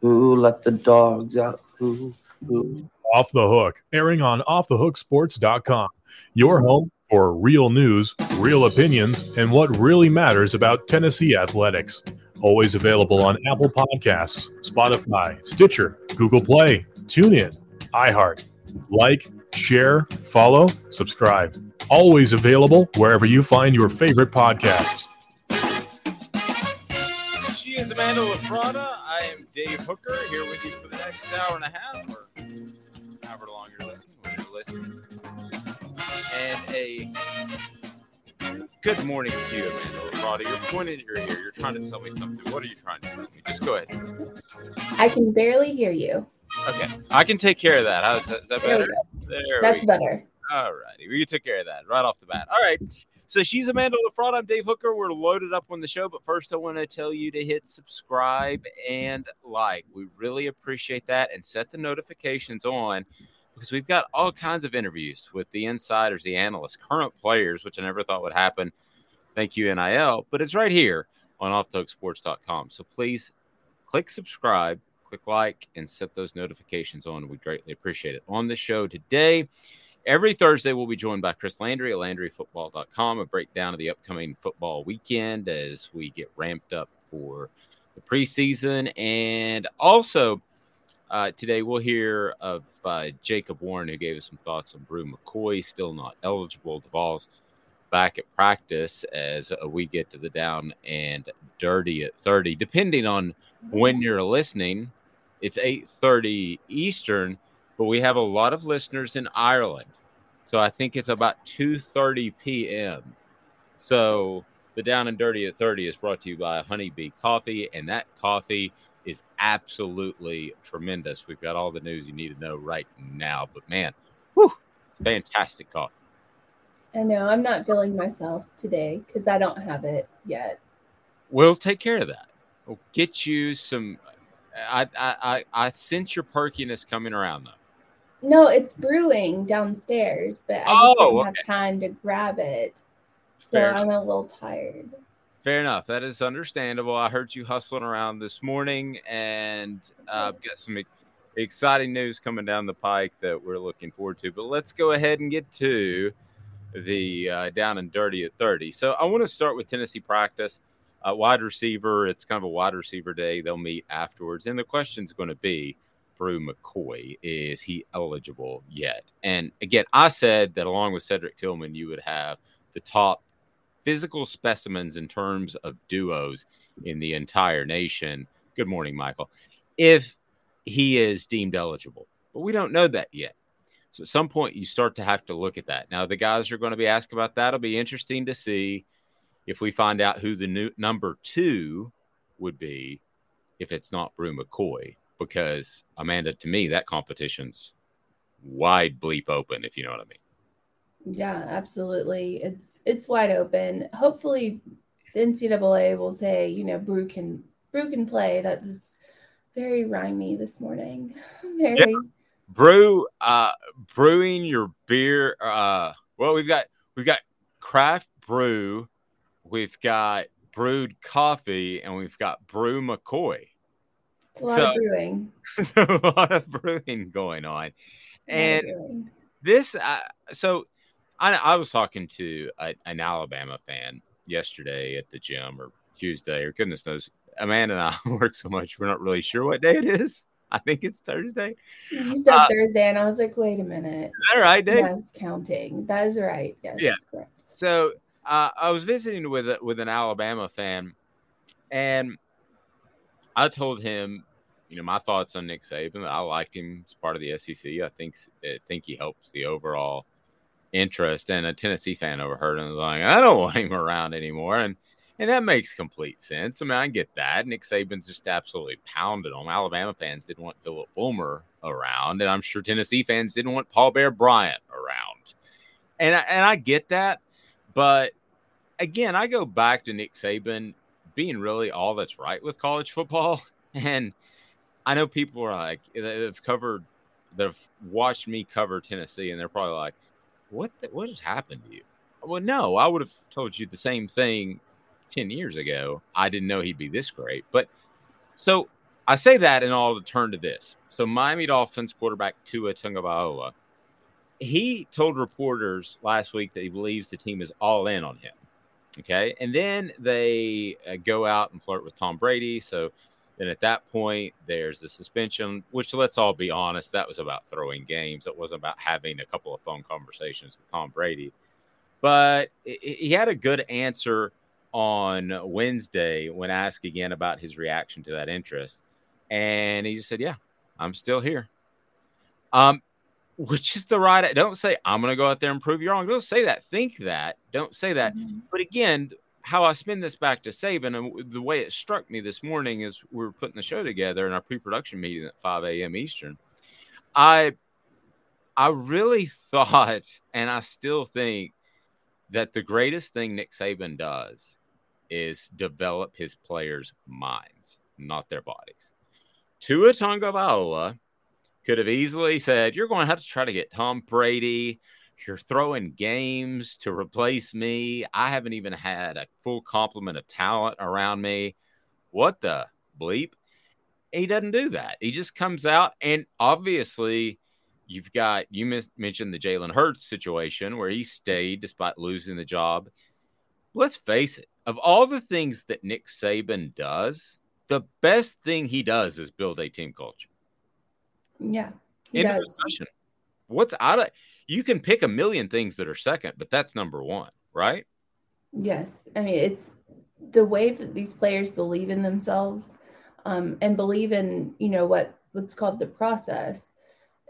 who let the dogs out? Who? Who? Off the Hook, airing on offthehooksports.com. Your home for real news, real opinions, and what really matters about Tennessee athletics. Always available on Apple Podcasts, Spotify, Stitcher, Google Play, TuneIn, iHeart. Like, share, follow, subscribe. Always available wherever you find your favorite podcasts. She is Amanda LaFrada. I am Dave Hooker here with you for the next hour and a half, or however long you're listening, when you're listening. And a good morning to you, Amanda LaFrada. You're pointing at your ear. You're trying to tell me something. What are you trying to tell me? Just go ahead. I can barely hear you. Okay, I can take care of that. How's that? Is that better? There That's better. All righty. We took care of that right off the bat. All right. So she's Amanda LaFrada. I'm Dave Hooker. We're loaded up on the show, but first I want to tell you to hit subscribe and like. We really appreciate that and set the notifications on because we've got all kinds of interviews with the insiders, the analysts, current players, which I never thought would happen. Thank you, NIL. But it's right here on offthehooksports.com. So please click subscribe, click like, and set those notifications on. We greatly appreciate it. On the show today, every Thursday, we'll be joined by Chris Landry at LandryFootball.com, a breakdown of the upcoming football weekend as we get ramped up for the preseason. And also, uh, today we'll hear of uh, Jacob Warren, who gave us some thoughts on Bru McCoy, still not eligible. The ball's back at practice as uh, we get to the down and dirty at 30, depending on when you're listening. It's 8:30 Eastern, but we have a lot of listeners in Ireland. So I think it's about 2:30 p.m. So the down and dirty at 30 is brought to you by Honeybee Coffee, and that coffee is absolutely tremendous. We've got all the news you need to know right now. But man, whew, it's fantastic coffee. I know I'm not feeling myself today because I don't have it yet. We'll take care of that. We'll get you some. I I I, I sense your perkiness coming around though. No, it's brewing downstairs, but I just Oh, didn't have time to grab it. So Fair I'm a little tired. Fair enough. That is understandable. I heard you hustling around this morning, and uh, I've got some exciting news coming down the pike that we're looking forward to. But let's go ahead and get to the uh, down and dirty at 30. So I want to start with Tennessee practice. Uh, wide receiver, it's kind of a wide receiver day. They'll meet afterwards. And the question's going to be Bru McCoy, is he eligible yet? And again, I said that along with Cedric Tillman, you would have the top physical specimens in terms of duos in the entire nation. Good morning, Michael. If he is deemed eligible, but we don't know that yet. So at some point, you start to have to look at that. Now, the guys are going to be asked about that. It'll be interesting to see if we find out who the new number two would be if it's not Bru McCoy, because Amanda, to me, that competition's wide bleep open, if you know what I mean. Yeah, absolutely. It's it's wide open. Hopefully the NCAA will say, you know, Bru can Bru can play. That is very rhymy this morning. Very. Yeah. Brew, uh, brewing your beer. Uh, well, we've got we've got craft brew, we've got brewed coffee, and we've got Bru McCoy. It's a lot So- of brewing. a lot of brewing going on, A lot of and brewing. this uh, so I, I was talking to a, an alabama fan yesterday at the gym or tuesday or goodness knows amanda and i work so much we're not really sure what day it is i think it's thursday You said uh, Thursday, and I was like, wait a minute. that right dave Yeah, I was counting. That is right. Yes, Yeah. that's correct. so uh, i was visiting with with an alabama fan and i told him you know my thoughts on nick saban i liked him as part of the sec i think i think he helps the overall interest and a tennessee fan overheard and was like i don't want him around anymore and and that makes complete sense. I mean, I get that. Nick Saban's just absolutely pounded on. Alabama fans didn't want Phillip Fulmer around, and I'm sure Tennessee fans didn't want Paul Bear Bryant around. And I, and I get that, but again, I go back to Nick Saban being really all that's right with college football. And I know people are like eh, they've covered they've watched me cover Tennessee, and they're probably like, "What? The, what has happened to you?" Well, no, I would have told you the same thing 10 years ago, I didn't know he'd be this great. But so I say that and all to turn to this. So Miami Dolphins quarterback Tua Tagovailoa, he told reporters last week that he believes the team is all in on him. Okay. And then they uh, go out and flirt with Tom Brady. So then at that point, there's the suspension, which let's all be honest, that was about throwing games. It wasn't about having a couple of phone conversations with Tom Brady. But he had a good answer on Wednesday when asked again about his reaction to that interest. And he just said, Yeah, I'm still here. Um, which is the right. Don't say, I'm going to go out there and prove you wrong. Don't say that. Think that. Don't say that. Mhm. But again, how I spin this back to Saban and the way it struck me this morning is we were putting the show together in our pre-production meeting at 5 a.m. Eastern. I I really thought, and I still think that the greatest thing Nick Saban does is develop his players' minds, not their bodies. Tua Tagovailoa could have easily said, "You're going to have to try to get Tom Brady. You're throwing games to replace me. I haven't even had a full complement of talent around me. What the bleep?" He doesn't do that. He just comes out, and obviously, you've got you mis- mentioned the Jalen Hurts situation where he stayed despite losing the job. Let's face it, of all the things that Nick Saban does, the best thing he does is build a team culture. Yeah, End of does. discussion. What's out of you can pick a million things that are second, but that's number one, right? Yes, I mean it's the way that these players believe in themselves um, and believe in you know what what's called the process,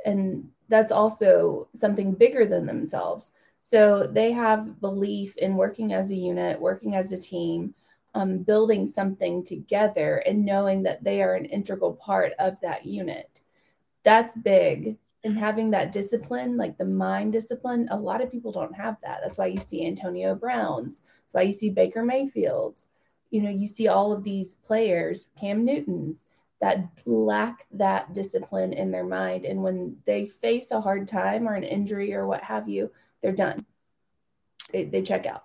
and that's also something bigger than themselves. So they have belief in working as a unit, working as a team, um, building something together, and knowing that they are an integral part of that unit. That's big and having that discipline, like the mind discipline, a lot of people don't have that. That's why you see Antonio Browns. That's why you see Baker Mayfields. You know, you see all of these players, Cam Newtons, that lack that discipline in their mind. And when they face a hard time or an injury or what have you, they're done. They, they check out.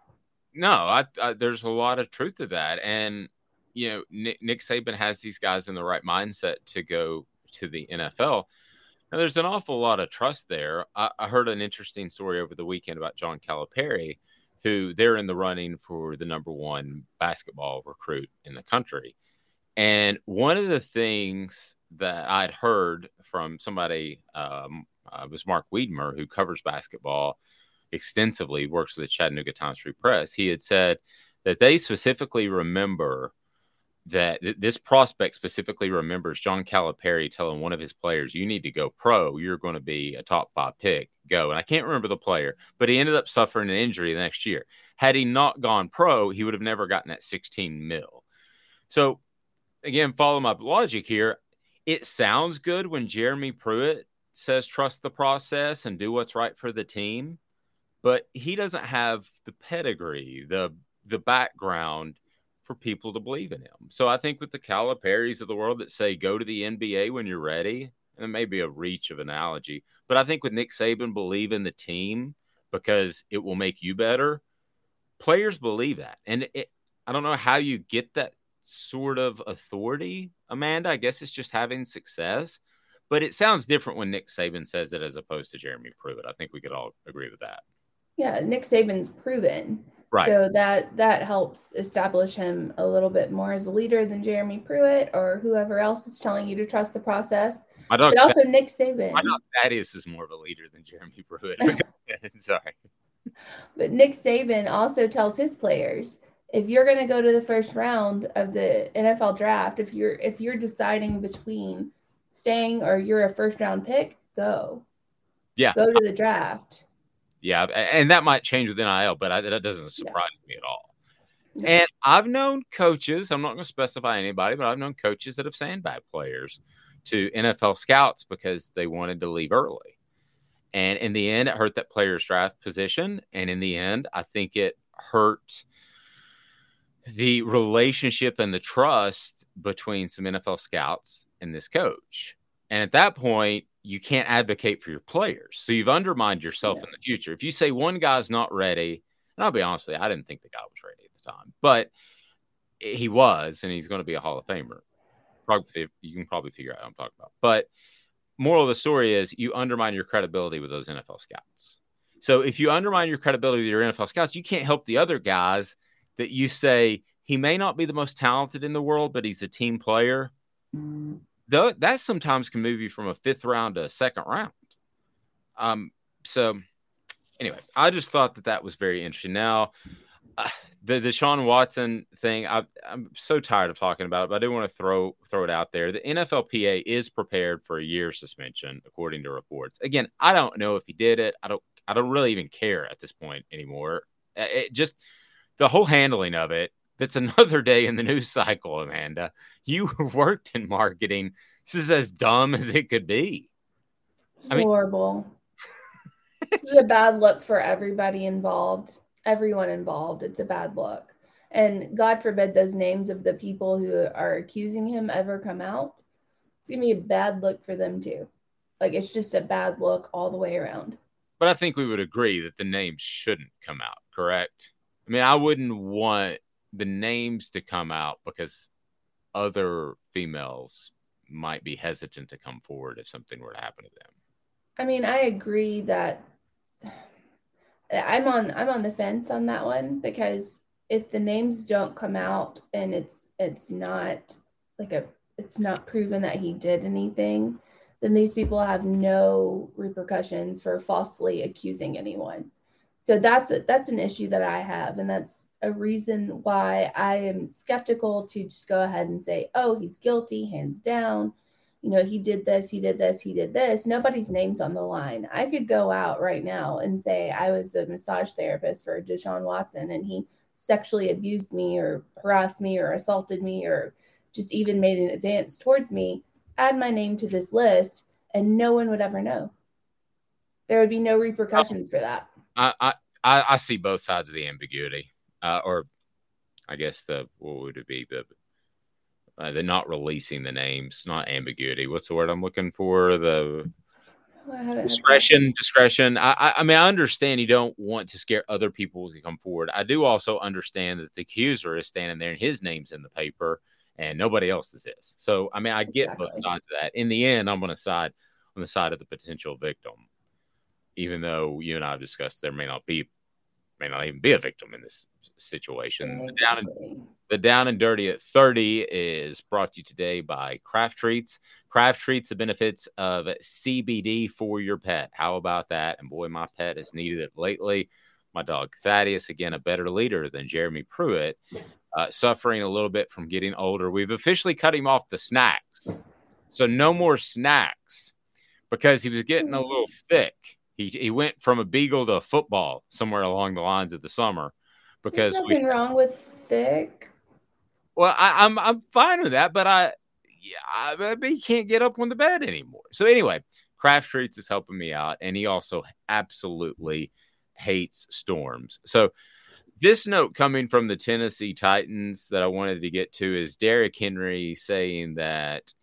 No, I, I, there's a lot of truth to that, and you know, Nick, Nick Saban has these guys in the right mindset to go to the NFL. Now, there's an awful lot of trust there. I, I heard an interesting story over the weekend about John Calipari, who they're in the running for the number one basketball recruit in the country. And one of the things that I'd heard from somebody um, uh, was Mark Wiedmer, who covers basketball extensively, works with the Chattanooga Times Free Press. He had said that they specifically remember that th- this prospect specifically remembers John Calipari telling one of his players, "You need to go pro. You're going to be a top five pick. Go." And I can't remember the player, but he ended up suffering an injury the next year. Had he not gone pro, he would have never gotten that 16 mil. So, again, follow my logic here. It sounds good when Jeremy Pruitt says trust the process and do what's right for the team, but he doesn't have the pedigree, the the background for people to believe in him. So I think with the Calipari's of the world that say go to the NBA when you're ready, and it may be a reach of analogy, but I think with Nick Saban believe in the team because it will make you better, players believe that. And it, I don't know how you get that sort of authority, Amanda. I guess it's just having success. But it sounds different when Nick Saban says it as opposed to Jeremy Pruitt. I think we could all agree with that. Yeah, Nick Saban's proven. Right. So that that helps establish him a little bit more as a leader than Jeremy Pruitt or whoever else is telling you to trust the process. My dog, But also Nick Saban. my dog Thaddeus is more of a leader than Jeremy Pruitt. Sorry. But Nick Saban also tells his players, if you're going to go to the first round of the NFL draft, if you're if you're deciding between staying or you're a first round pick, go. Yeah. Go to the draft. Yeah, and that might change with NIL, but I, that doesn't surprise me at all. No. And I've known coaches, I'm not going to specify anybody, but I've known coaches that have sandbagged players to NFL scouts because they wanted to leave early. And in the end, it hurt that player's draft position. And in the end, I think it hurt the relationship and the trust between some NFL scouts and this coach. And at that point, you can't advocate for your players. So you've undermined yourself Yeah. in the future. If you say one guy's not ready, and I'll be honest with you, I didn't think the guy was ready at the time, but he was, and he's going to be a Hall of Famer. Probably, you can probably figure out what I'm talking about. But moral of the story is you undermine your credibility with those NFL scouts. So if you undermine your credibility with your NFL scouts, you can't help the other guys that you say he may not be the most talented in the world, but he's a team player. Though that sometimes can move you from a fifth round to a second round. Um. So anyway, I just thought that that was very interesting. Now, uh, the Deshaun Watson thing, I, I'm so tired of talking about it, but I do want to throw throw it out there. The NFLPA is prepared for a year suspension, according to reports. Again, I don't know if he did it. I don't. I don't really even care at this point anymore. Uh, It just the whole handling of it. That's another day in the news cycle, Amanda. You worked in marketing. This is as dumb as it could be. It's I mean- horrible. this is a bad look for everybody involved, everyone involved. It's a bad look. And God forbid those names of the people who are accusing him ever come out. It's gonna be a bad look for them too. Like it's just a bad look all the way around. But I think we would agree that the names shouldn't come out, correct? I mean, I wouldn't want the names to come out because other females might be hesitant to come forward if something were to happen to them. I mean, I agree that I'm on I'm on the fence on that one because if the names don't come out and it's it's not like a it's not proven that he did anything, then these people have no repercussions for falsely accusing anyone. So that's a, that's an issue that I have, and that's a reason why I am skeptical to just go ahead and say, "Oh, he's guilty, hands down." you know, he did this, he did this, he did this. Nobody's name's on the line. I could go out right now and say I was a massage therapist for Deshaun Watson and he sexually abused me or harassed me or assaulted me or just even made an advance towards me, add my name to this list, and no one would ever know. There would be no repercussions for that. I I, I I see both sides of the ambiguity, uh, or I guess the what would it be? The uh, the not releasing the names, not ambiguity. What's the word I'm looking for? The discretion discretion. I, I i mean i understand you don't want to scare other people to come forward. I do also understand that the accuser is standing there and his name's in the paper and nobody else's is. So i mean i get both sides of that. In the end i'm going to side on the side of the potential victim even though you and i have discussed there may not be may not even be a victim in this situation The down and the Down and Dirty at 30 is brought to you today by Craft Treats. Craft Treats, the benefits of CBD for your pet. How about that? And boy, my pet has needed it lately. My dog Thaddeus, again, a better leader than Jeremy Pruitt, uh, suffering a little bit from getting older. We've officially cut him off the snacks. So no more snacks because he was getting a little thick. He, he went from a beagle to a football somewhere along the lines of the summer because There's we- nothing wrong with thick. well, I, I'm I'm fine with that, but I yeah, I, but he can't get up on the bed anymore. So anyway, Craft Treats is helping me out, and he also absolutely hates storms. So this note coming from the Tennessee Titans that I wanted to get to is Derrick Henry saying that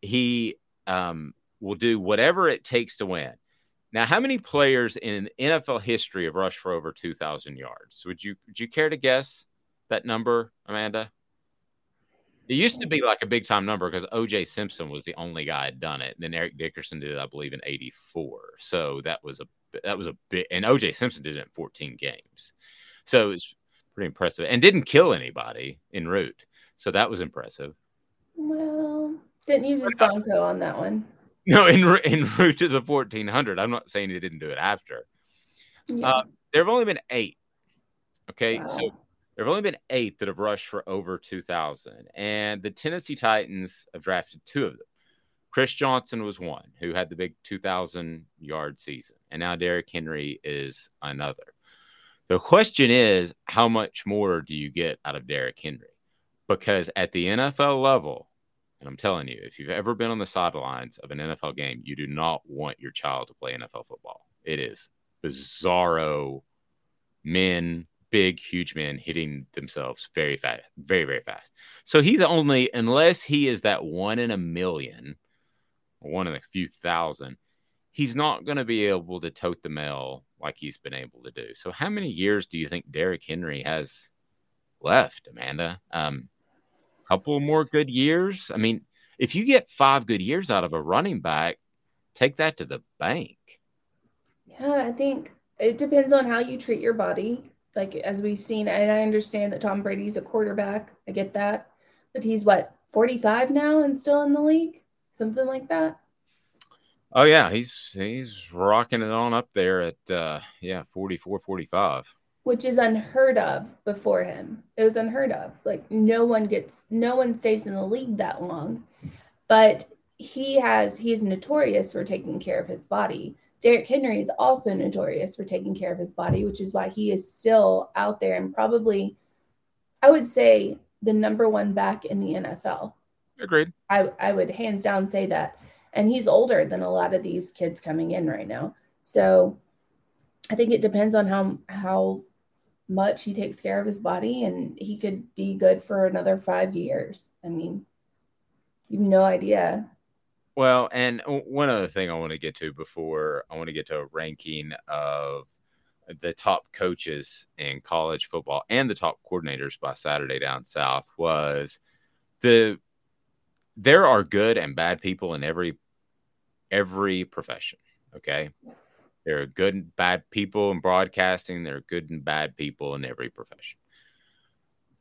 he um, will do whatever it takes to win. Now, how many players in NFL history have rushed for over 2,000 yards? Would you would you care to guess that number, Amanda? It used to be like a big time number because OJ Simpson was the only guy had done it. And then Eric Dickerson did it, I believe, in '84. So that was a that was a bit, and OJ Simpson did it in 14 games. So it's pretty impressive, and didn't kill anybody en route. So that was impressive. Well, didn't use his Bronco on that one. No, in en route to the 1400. I'm not saying he didn't do it after. Yeah. Uh, there have only been eight. Okay, Wow. so there have only been eight that have rushed for over 2,000, and the Tennessee Titans have drafted two of them. Chris Johnson was one who had the big 2,000 yard season, and now Derrick Henry is another. The question is, how much more do you get out of Derrick Henry? Because at the NFL level, and I'm telling you, if you've ever been on the sidelines of an NFL game, you do not want your child to play NFL football. It is bizarro men, big, huge men hitting themselves very fast, very, very fast. So he's only, unless he is that one in a million, one in a few thousand, he's not going to be able to tote the mail like he's been able to do. So how many years do you think Derrick Henry has left, Amanda? Um, couple more good years. I mean, if you get five good years out of a running back, take that to the bank. Yeah, I think it depends on how you treat your body. Like as we've seen, and I understand that Tom Brady's a quarterback. I get that. But he's what, 45 now and still in the league? Something like that. Oh yeah, he's he's rocking it on up there at uh yeah, 44 45. Which is unheard of before him. It was unheard of. Like no one gets no one stays in the league that long. But he has he's notorious for taking care of his body. Derrick Henry is also notorious for taking care of his body, which is why he is still out there and probably, I would say, the number one back in the NFL. Agreed. I, I would hands down say that. And he's older than a lot of these kids coming in right now. So I think it depends on how how much he takes care of his body and he could be good for another five years. I mean, you have no idea. Well, and one other thing I want to get to before I want to get to a ranking of the top coaches in college football and the top coordinators by Saturday down south was the there are good and bad people in every every profession. Okay. Yes. There are good and bad people in broadcasting. There are good and bad people in every profession.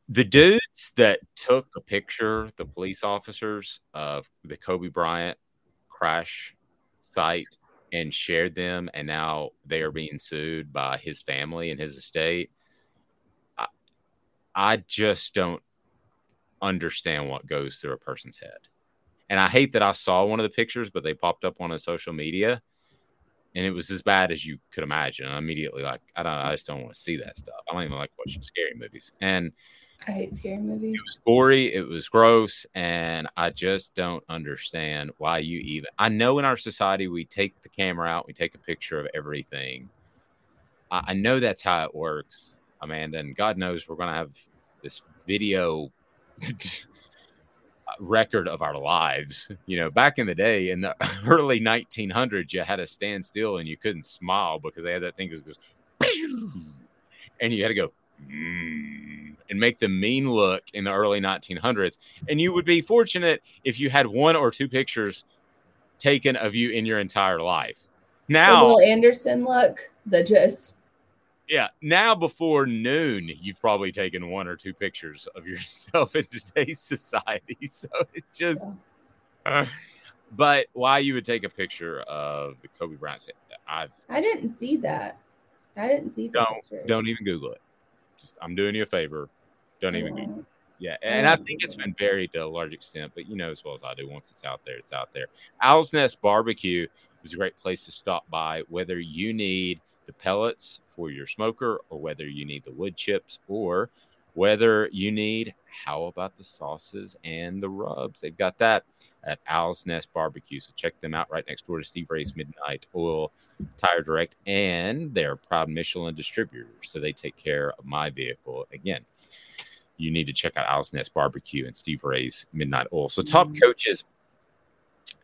The dudes that took a picture, the police officers of the Kobe Bryant crash site and shared them, and now they are being sued by his family and his estate. I, I just don't understand what goes through a person's head. And I hate that I saw one of the pictures, but they popped up on a social media and it was as bad as you could imagine. And immediately, like, I don't, I just don't want to see that stuff. I don't even like watching scary movies. And I hate scary movies. it was gory, it was gross, and I just don't understand why you even. I know in our society we take the camera out, we take a picture of everything. I, I know that's how it works, Amanda, and God knows we're gonna have this video record of our lives. You know, back in the day, in the early 1900s, you had to stand still and you couldn't smile because they had that thing that goes, and you had to go "Mm," and make the mean look in the early 1900s. And you would be fortunate if you had one or two pictures taken of you in your entire life. The Now, Will Anderson look, the just yeah, now before noon, you've probably taken one or two pictures of yourself in today's society. So it's just, uh, but why you would take a picture of the Kobe Bryant? I I didn't see that. I didn't see the don't pictures. don't even Google it. Just I'm doing you a favor. Don't even Google. won't. Yeah, and I think it's been buried to a large extent, but you know as well as I do, once it's out there, it's out there. Owl's Nest Barbecue is a great place to stop by, whether you need the pellets for your smoker or whether you need the wood chips or whether you need how about the sauces and the rubs? They've got that at Owl's Nest Barbecue. So check them out right next door to Steve Ray's Midnight Oil Tire Direct. And they're proud Michelin distributors. So they take care of my vehicle. Again, you need to check out Owl's Nest Barbecue and Steve Ray's Midnight Oil. So top mm. coaches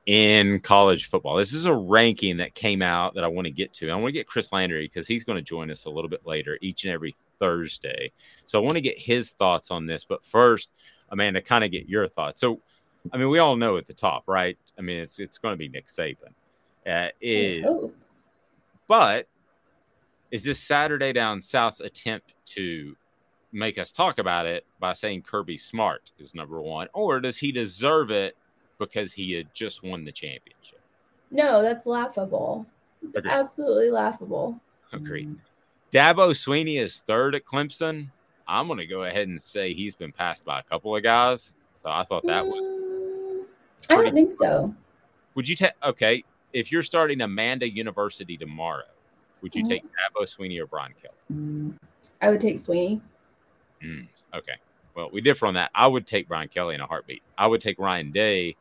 in college football. This is a ranking that came out that I want to get to. I want to get Chris Landry because he's going to join us a little bit later each and every Thursday. So I want to get his thoughts on this. But first, Amanda, kind of get your thoughts. So, I mean, we all know at the top, right? I mean, it's it's going to be Nick Saban. Uh, is Oh, but is this Saturday down South's attempt to make us talk about it by saying Kirby Smart is number one, or does he deserve it because he had just won the championship? no, that's laughable. It's Agreed. absolutely laughable. Agreed. Dabo Swinney is third at Clemson. I'm going to go ahead and say he's been passed by a couple of guys. So I thought that was. Mm, I don't think so. Would you take? Okay, if you're starting Amanda University tomorrow, would you Mhm. take Dabo Swinney or Brian Kelly? I would take Swinney. Mm, okay. Well, we differ on that. I would take Brian Kelly in a heartbeat. I would take Ryan Day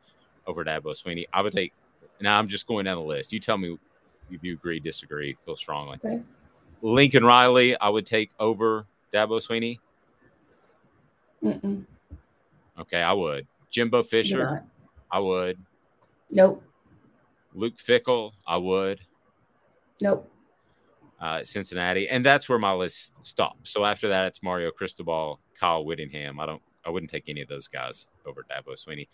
over Dabo Swinney. I would take. Now I'm just going down the list. You tell me if you agree, disagree, feel strongly. Okay. Lincoln Riley, I would take over Dabo Swinney. Mm-mm, Okay, I would. Jimbo Fisher. I would. Nope. Luke Fickell, I would. Nope. Uh, Cincinnati, and that's where my list stops. So after that, it's Mario Cristobal, Kyle Whittingham. I don't, I wouldn't take any of those guys over Dabo Swinney.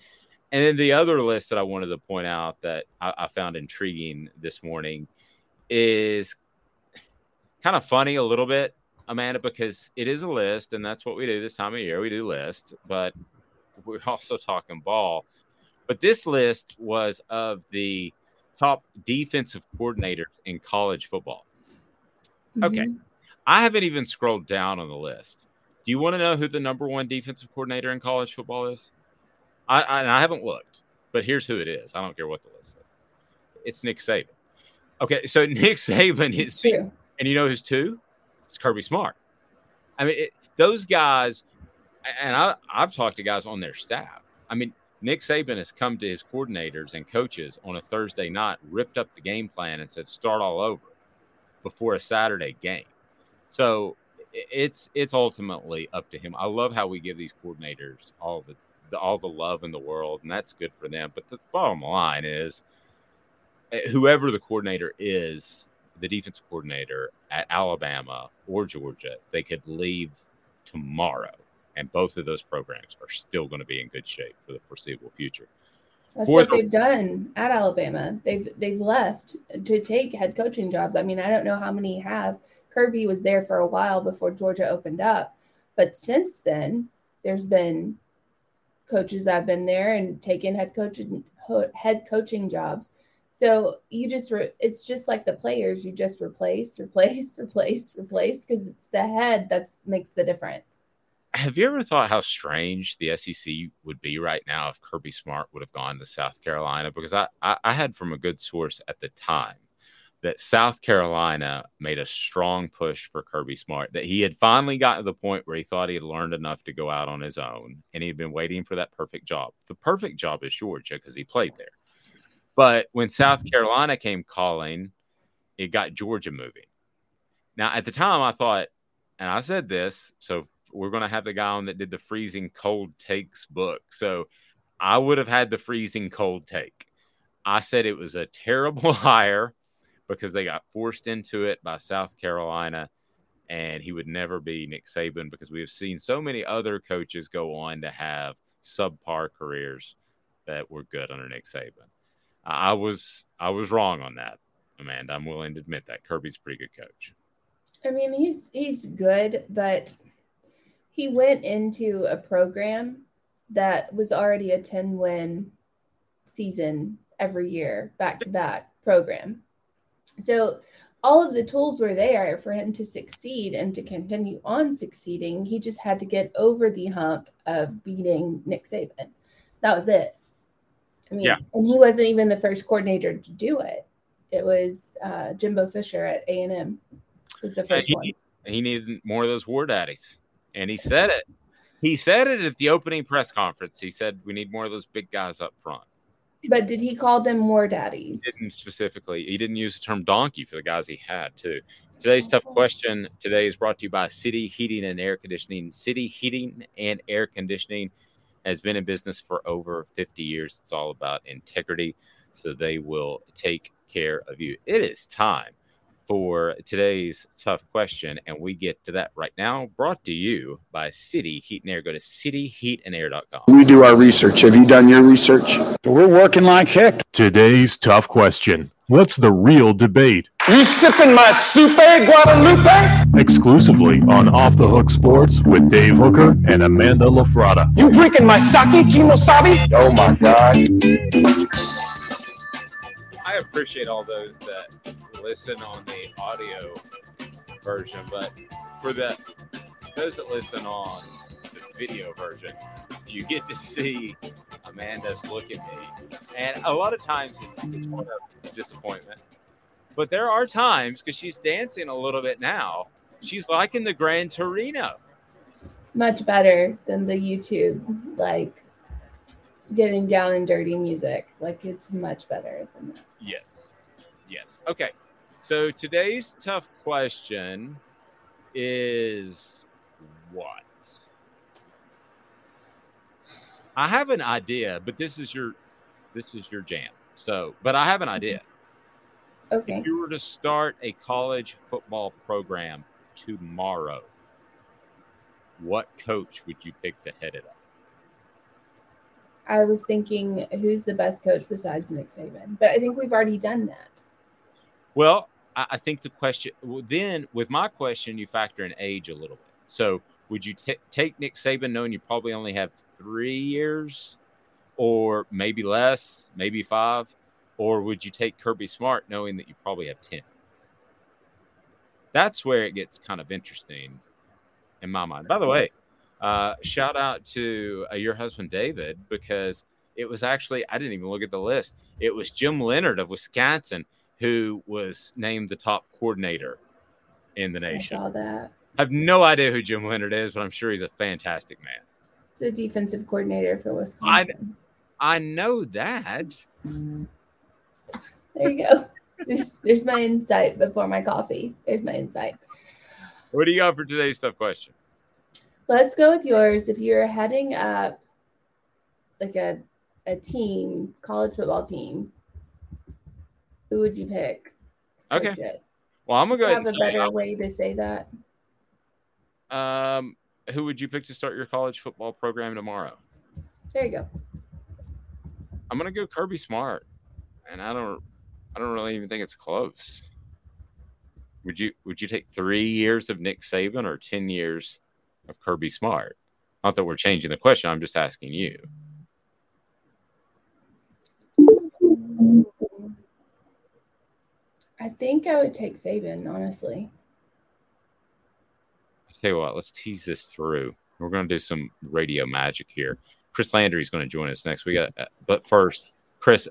And then the other list that I wanted to point out that I, I found intriguing this morning is kind of funny a little bit, Amanda, because it is a list, and that's what we do this time of year. We do lists, but we're also talking ball. But this list was of the top defensive coordinators in college football. Okay. Mhm. I haven't even scrolled down on the list. Do you want to know who the number one defensive coordinator in college football is? I, I, and I haven't looked, but here's who it is. I don't care what the list says. It's Nick Saban. Okay, so Nick Saban is, true. and you know who's two? It's Kirby Smart. I mean, it, those guys, and I, I've talked to guys on their staff. I mean, Nick Saban has come to his coordinators and coaches on a Thursday night, ripped up the game plan, and said, "Start all over." before a Saturday game. So it's it's ultimately up to him. I love how we give these coordinators all the, the all the love in the world, and that's good for them. But the bottom line is, eh, whoever the coordinator is, the defensive coordinator at Alabama or Georgia, they could leave tomorrow, and both of those programs are still going to be in good shape for the foreseeable future. That's For what the- they've done at Alabama. They've they've left to take head coaching jobs. I mean, I don't know how many have. Kirby was there for a while before Georgia opened up, but since then, there's been coaches that have been there and taken head coaching head coaching jobs. So you just re- it's just like the players. You just replace, replace, replace, replace because it's the head that makes the difference. Have you ever thought how strange the SEC would be right now if Kirby Smart would have gone to South Carolina? Because I, I, I had from a good source at the time that South Carolina made a strong push for Kirby Smart, that he had finally gotten to the point where he thought he had learned enough to go out on his own and he'd been waiting for that perfect job. The perfect job is Georgia because he played there. But when South Carolina came calling, it got Georgia moving. Now, at the time, I thought, and I said this, so we're going to have the guy on that did the freezing cold takes book. So I would have had the freezing cold take. I said it was a terrible hire because they got forced into it by South Carolina, and he would never be Nick Saban because we have seen so many other coaches go on to have subpar careers that were good under Nick Saban. I was I was wrong on that, Amanda. I'm willing to admit that Kirby's pretty good coach. I mean, he's he's good, but he went into a program that was already a 10 win season every year, back to back program. So all of the tools were there for him to succeed and to continue on succeeding. He just had to get over the hump of beating Nick Saban. That was it. I mean, Yeah. and he wasn't even the first coordinator to do it. It was uh, Jimbo Fisher at A and M was the first he, one. he needed more of those war daddies. And he said it. He said it at the opening press conference. He said we need more of those big guys up front. But did he call them more daddies? He didn't specifically. He didn't use the term donkey for the guys he had too. Today's tough question today is brought to you by City Heating and Air Conditioning. City Heating and Air Conditioning has been in business for over 50 years. It's all about integrity, so they will take care of you. It is time for today's tough question, and we get to that right now. Brought to you by City Heat and Air. Go to cityheatandair.com. We do our research. Have you done your research? We're working like heck. Today's tough question. What's the real debate? You sipping my soup, eh, Guadalupe? Exclusively on Off the Hook Sports with Dave Hooker and Amanda Lafrada. You drinking my sake, Kimosabi? Oh my God. I appreciate all those that listen on the audio version, but for the those that listen on the video version, you get to see Amanda's look at me, and a lot of times it's, it's one of disappointment. But there are times because she's dancing a little bit now. She's liking the Grand Torino. It's much better than the YouTube, like getting down and dirty music. Like it's much better than that. Yes. Yes. Okay. So today's tough question is what? I have an idea, but this is your this is your jam. So, but I have an idea. Mm-hmm. Okay. If you were to start a college football program tomorrow, what coach would you pick to head it up? I was thinking who's the best coach besides Nick Saban, but I think we've already done that. Well, I, I think the question well, then with my question, you factor in age a little bit. So, would you t- take Nick Saban knowing you probably only have three years, or maybe less, maybe five, or would you take Kirby Smart knowing that you probably have ten? That's where it gets kind of interesting in my mind. By the way, uh, shout out to uh, your husband David because it was actually I didn't even look at the list. It was Jim Leonhard of Wisconsin who was named the top coordinator in the nation. I saw that. I have no idea who Jim Leonhard is, but I'm sure he's a fantastic man. It's a defensive coordinator for Wisconsin. I know that. There you go. There's there's my insight before my coffee. There's my insight. What do you got for today's tough question? Let's go with yours. If you're heading up like a a team, college football team, who would you pick? Okay. Uh, Well, I'm gonna go have a better way to say that. Um, who would you pick to start your college football program tomorrow? There you go. I'm gonna go Kirby Smart, and I don't, I don't really even think it's close. Would you Would you take three years of Nick Saban or ten years of Kirby Smart? Not that we're changing the question. I'm just asking you. I think I would take Saban, honestly. I'll tell you what. Let's tease this through. We're gonna do some radio magic here. Chris Landry is going to join us next. We got, uh, but first, Chris,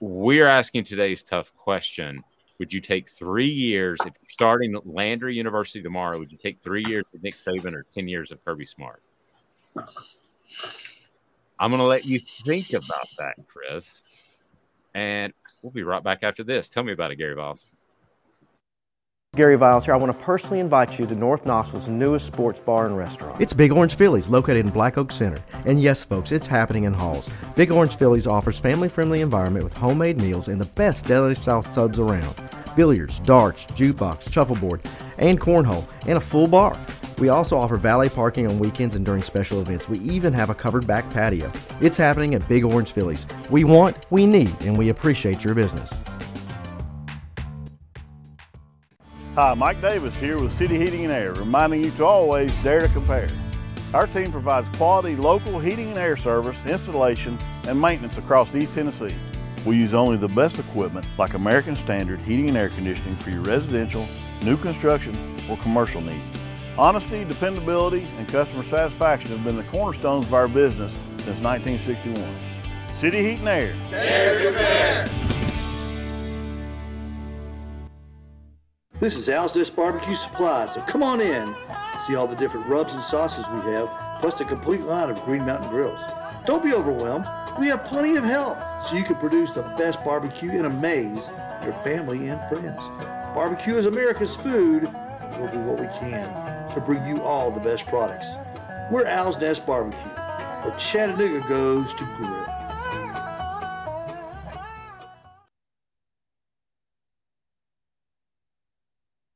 we're asking today's tough question. Would you take three years if you're starting Landry University tomorrow? Would you take three years with Nick Saban or ten years of Kirby Smart? I'm going to let you think about that, Chris, and we'll be right back after this. Tell me about it, Gary Viles. Gary Viles here. I want to personally invite you to North Knoxville's newest sports bar and restaurant. It's Big Orange Phillies, located in Black Oak Center. And yes, folks, it's happening in Halls. Big Orange Phillies offers family-friendly environment with homemade meals and the best deli-style subs around. Billiards, darts, jukebox, shuffleboard, and cornhole, and a full bar. We also offer valet parking on weekends and during special events. We even have a covered back patio. It's happening at Big Orange Phillies. We want, we need, and we appreciate your business. Hi, Mike Davis here with City Heating and Air, reminding you to always dare to compare. Our team provides quality local heating and air service, installation, and maintenance across East Tennessee. We use only the best equipment like American Standard heating and air conditioning for your residential, new construction, or commercial needs. Honesty, dependability, and customer satisfaction have been the cornerstones of our business since 1961. City Heat and Air. Dare to compare. This is Owl's Nest Barbecue Supply, so come on in. And see all the different rubs and sauces we have, plus a complete line of Green Mountain grills. Don't be overwhelmed. We have plenty of help so you can produce the best barbecue and amaze your family and friends. Barbecue is America's food. We'll do what we can to bring you all the best products. We're Owl's Nest Barbecue, where Chattanooga goes to grill.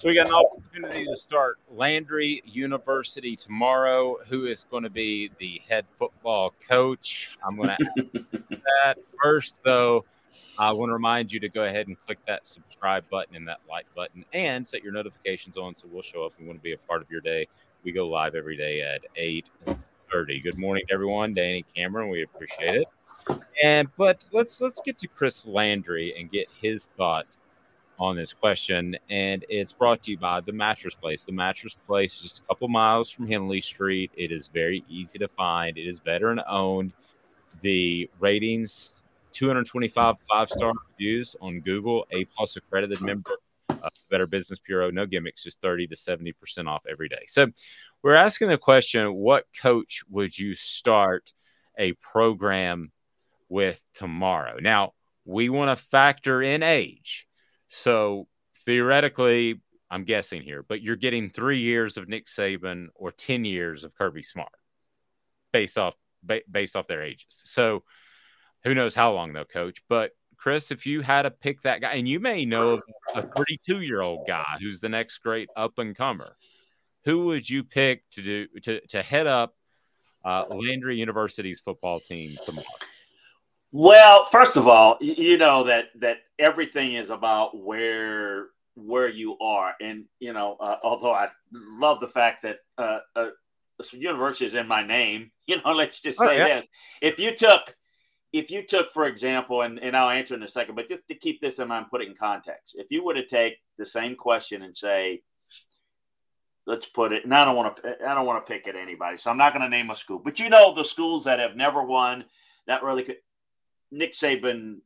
So we got an opportunity to start Landry University tomorrow. Who is going to be the head football coach? I'm going to ask that first, though. I want to remind you to go ahead and click that subscribe button and that like button and set your notifications on so we'll show up and want to be a part of your day. We go live every day at 8:30. Good morning, everyone. Danny Cameron, we appreciate it. And but let's let's get to Chris Landry and get his thoughts on this question, and it's brought to you by the Mattress Place. The Mattress Place is just a couple miles from Henley Street. It is very easy to find. It is veteran owned. The ratings 225 five star reviews on Google, A plus accredited member, uh, Better Business Bureau. No gimmicks, just 30 to 70 percent off every day. So we're asking the question: What coach would you start a program with tomorrow? Now we want to factor in age. So theoretically, I'm guessing here, but you're getting three years of Nick Saban or 10 years of Kirby Smart based off ba- based off their ages. So who knows how long though, coach. But Chris, if you had to pick that guy, and you may know of a 32 year old guy who's the next great up and comer, who would you pick to do to, to head up uh, Landry University's football team tomorrow? Well, first of all, you know that that everything is about where where you are, and you know, uh, although I love the fact that uh, uh, university is in my name, you know, let's just Oh, say yeah. this: if you took, if you took, for example, and, and I'll answer in a second, but just to keep this in mind, put it in context. If you were to take the same question and say, let's put it, and I don't want to, I don't want to pick at anybody, so I'm not going to name a school, but you know the schools that have never won, that really could. Nick Saban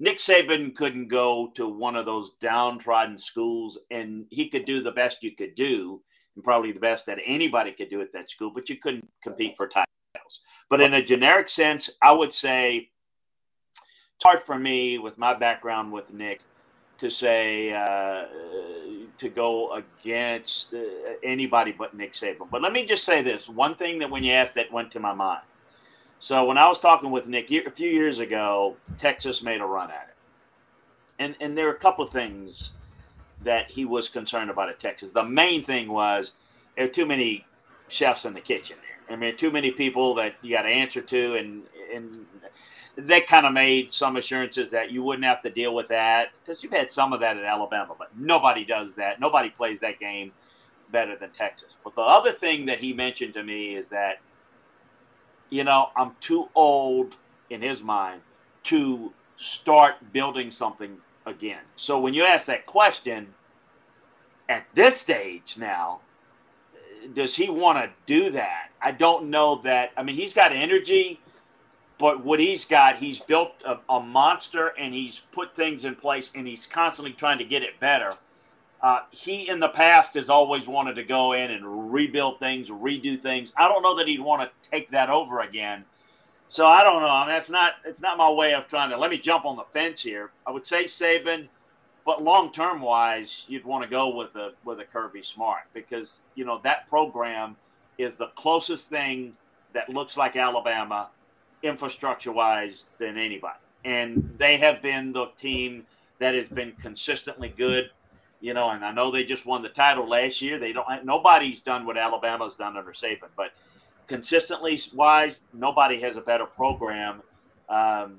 Nick Saban couldn't go to one of those downtrodden schools and he could do the best you could do and probably the best that anybody could do at that school, but you couldn't compete for titles. But in a generic sense, I would say it's hard for me with my background with Nick to say uh, to go against uh, anybody but Nick Saban. But let me just say this one thing that when you asked that went to my mind. So when I was talking with Nick a few years ago, Texas made a run at it, and and there are a couple of things that he was concerned about at Texas. The main thing was there are too many chefs in the kitchen there. I mean, too many people that you got to answer to, and and that kind of made some assurances that you wouldn't have to deal with that because you've had some of that at Alabama, but nobody does that. Nobody plays that game better than Texas. But the other thing that he mentioned to me is that you know, I'm too old in his mind to start building something again. So when you ask that question at this stage now, does he want to do that? I don't know that. I mean, he's got energy, but what he's got, he's built a, a monster and he's put things in place and he's constantly trying to get it better. Uh, he in the past has always wanted to go in and rebuild things, redo things. I don't know that he'd want to take that over again. So I don't know. I mean, that's not it's not my way of trying to let me jump on the fence here. I would say Saban, but long term wise, you'd want to go with a with a Kirby Smart because you know that program is the closest thing that looks like Alabama infrastructure wise than anybody, and they have been the team that has been consistently good you know, and I know they just won the title last year. They don't. Nobody's done what Alabama's done under Saban, but consistently wise, nobody has a better program. Um,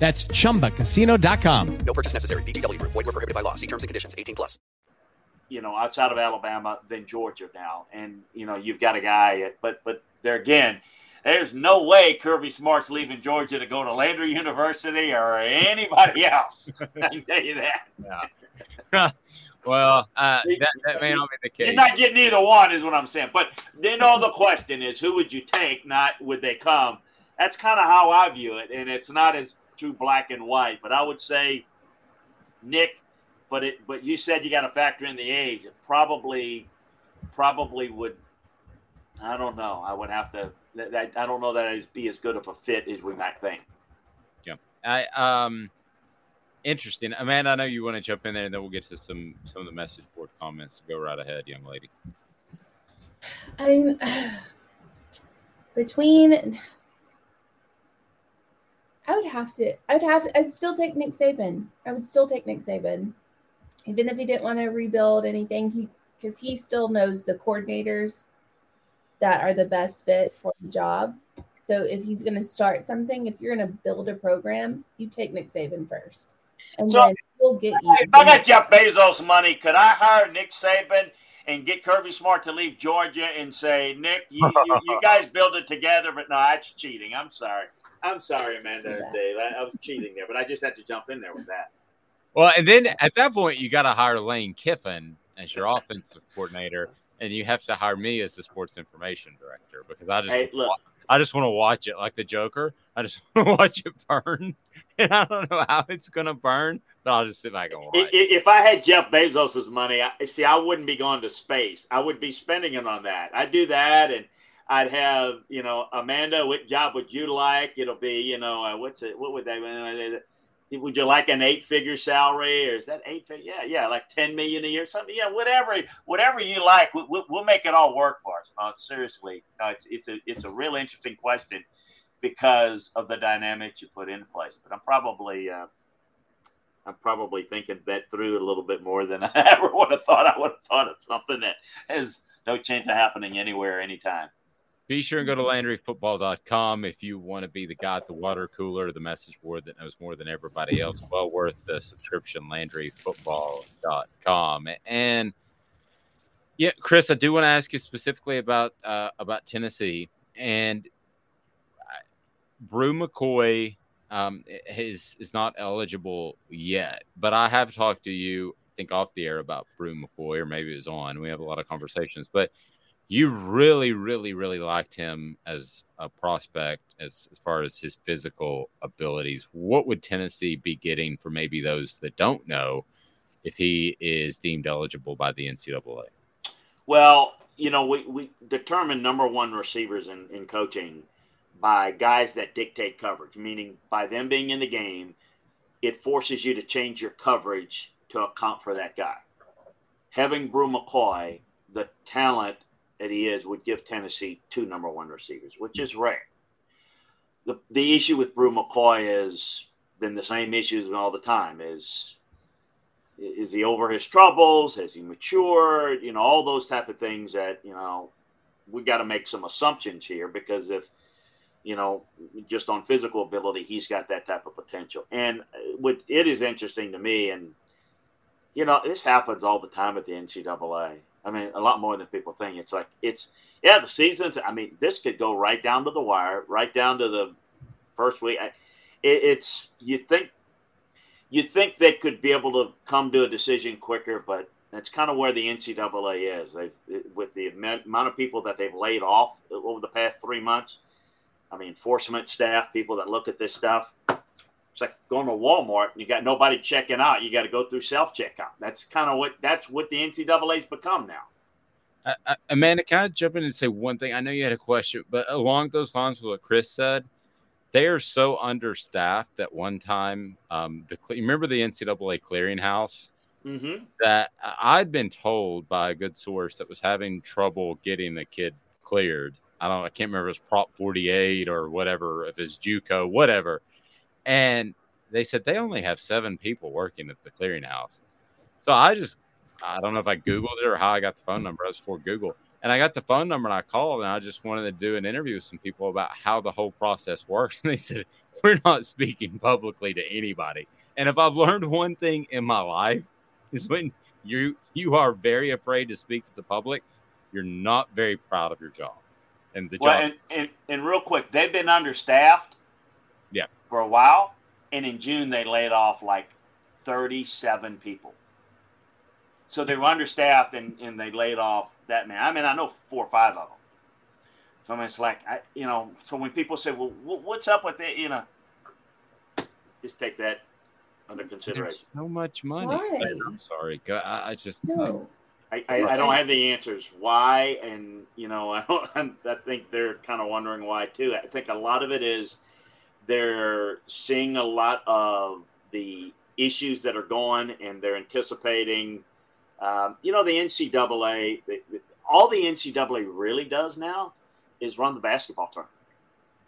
That's chumbacasino.com. No purchase necessary. VGW Group. Void were prohibited by law. See terms and conditions. 18 plus. you know, outside of Alabama then Georgia now. And, you know, you've got a guy, at, but, but there again, there's no way Kirby Smart's leaving Georgia to go to Landry University or anybody else. I can tell you that. Yeah. well, uh, that, that may not be the case. You're not getting either one, is what I'm saying. But then all the question is, who would you take? Not would they come? That's kind of how I view it, and it's not as too black and white. But I would say Nick. But it. But you said you got to factor in the age. It probably, probably would. I don't know. I would have to. That, that, I don't know that it'd be as good of a fit as we might think. Yeah. I um interesting. Amanda, I know you want to jump in there and then we'll get to some some of the message board comments. Go right ahead, young lady. I mean, between, I would have to, I would have to, I'd still take Nick Saban. I would still take Nick Saban, even if he didn't want to rebuild anything. He because he still knows the coordinators that are the best fit for the job. So if he's going to start something, if you're going to build a program, you take Nick Saban first, and So- then he'll get you. If I got Jeff Bezos money, could I hire Nick Saban and get Kirby Smart to leave Georgia and say, Nick, you, you, you guys build it together? But no, that's cheating. I'm sorry. I'm sorry, Amanda and Dave. I, I was cheating there, but I just had to jump in there with that. Well, and then at that point, you got to hire Lane Kiffin as your offensive coordinator, and you have to hire me as the sports information director because I just Hey, look. I just want to watch it like the Joker. I just want to watch it burn, and I don't know how it's gonna burn, but I'll just sit back and watch. I- i- If I had Jeff Bezos's money, I, see, I wouldn't be going to space. I would be spending it on that. I'd do that, and I'd have, you know, Amanda, what job would you like? It'll be, you know, uh, what's it? What would they? uh, Would you like an eight-figure salary, or is that eight? fig- Yeah, yeah, like ten million a year, or something. Yeah, whatever, whatever you like. we- We'll, we'll make it all work for us. Uh, seriously, no, it's it's a it's a real interesting question because of the dynamics you put in place. But I'm probably. Uh, I'm probably thinking that through a little bit more than I ever would have thought. I would have thought of something that has no chance of happening anywhere, anytime. Be sure and go to LandryFootball.com if you want to be the guy at the water cooler, the message board that knows more than everybody else. Well worth the subscription, LandryFootball.com. And yeah, Chris, I do want to ask you specifically about uh, about Tennessee and Bru McCoy um, is is not eligible yet, but I have talked to you, I think, off the air about Bru McCoy, or maybe it was on. We have a lot of conversations, but you really, really, really liked him as a prospect as, as far as his physical abilities. What would Tennessee be getting for maybe those that don't know if he is deemed eligible by the NCAA? Well, you know, we, we determine number one receivers in, in coaching by guys that dictate coverage, meaning by them being in the game, it forces you to change your coverage to account for that guy. Having Bru McCoy, the talent that he is, would give Tennessee two number one receivers, which hmm. is rare. The, the issue with Bru McCoy has been the same issues all the time is is he over his troubles? Has he matured? You know, all those type of things that, you know, we got to make some assumptions here because if, you know, just on physical ability, he's got that type of potential. And uh, what it is interesting to me, and, you know, this happens all the time at the NCAA. I mean, a lot more than people think. It's like, it's, yeah, the seasons, I mean, this could go right down to the wire, right down to the first week. It, it's, you think, you think they could be able to come to a decision quicker, but That's kind of where the NCAA is. They've with the amount of people that they've laid off over the past three months. I mean, enforcement staff, people that look at this stuff. It's like going to Walmart and you got nobody checking out. You got to go through self checkout. That's kind of what that's what the NCAA's become now. Uh, Amanda, can I jump in and say one thing? I know you had a question, but along those lines with what Chris said, they are so understaffed that one time, um, the you remember the NCAA clearinghouse mm-hmm. that I'd been told by a good source that was having trouble getting the kid cleared. I don't, I can't remember if it was Prop 48 or whatever, if it's JUCO, whatever. And they said they only have seven people working at the clearinghouse. So I just, I don't know if I Googled it or how I got the phone number. I was for Google. And I got the phone number and I called and I just wanted to do an interview with some people about how the whole process works. And they said, We're not speaking publicly to anybody. And if I've learned one thing in my life, is when you you are very afraid to speak to the public, you're not very proud of your job. And the well, job and, and, and real quick, they've been understaffed yeah. for a while. And in June they laid off like 37 people. So they were understaffed and, and they laid off that man. I mean, I know four or five of them. So I mean, it's like, I, you know, so when people say, well, what's up with it? You know, just take that under consideration. There's so much money. Why? I'm sorry. I, I just no. Uh, I, I, I, don't have the answers why, and you know, I don't. I think they're kind of wondering why too. I think a lot of it is they're seeing a lot of the issues that are going, and they're anticipating um, you know, the NCAA, all the NCAA really does now is run the basketball tournament.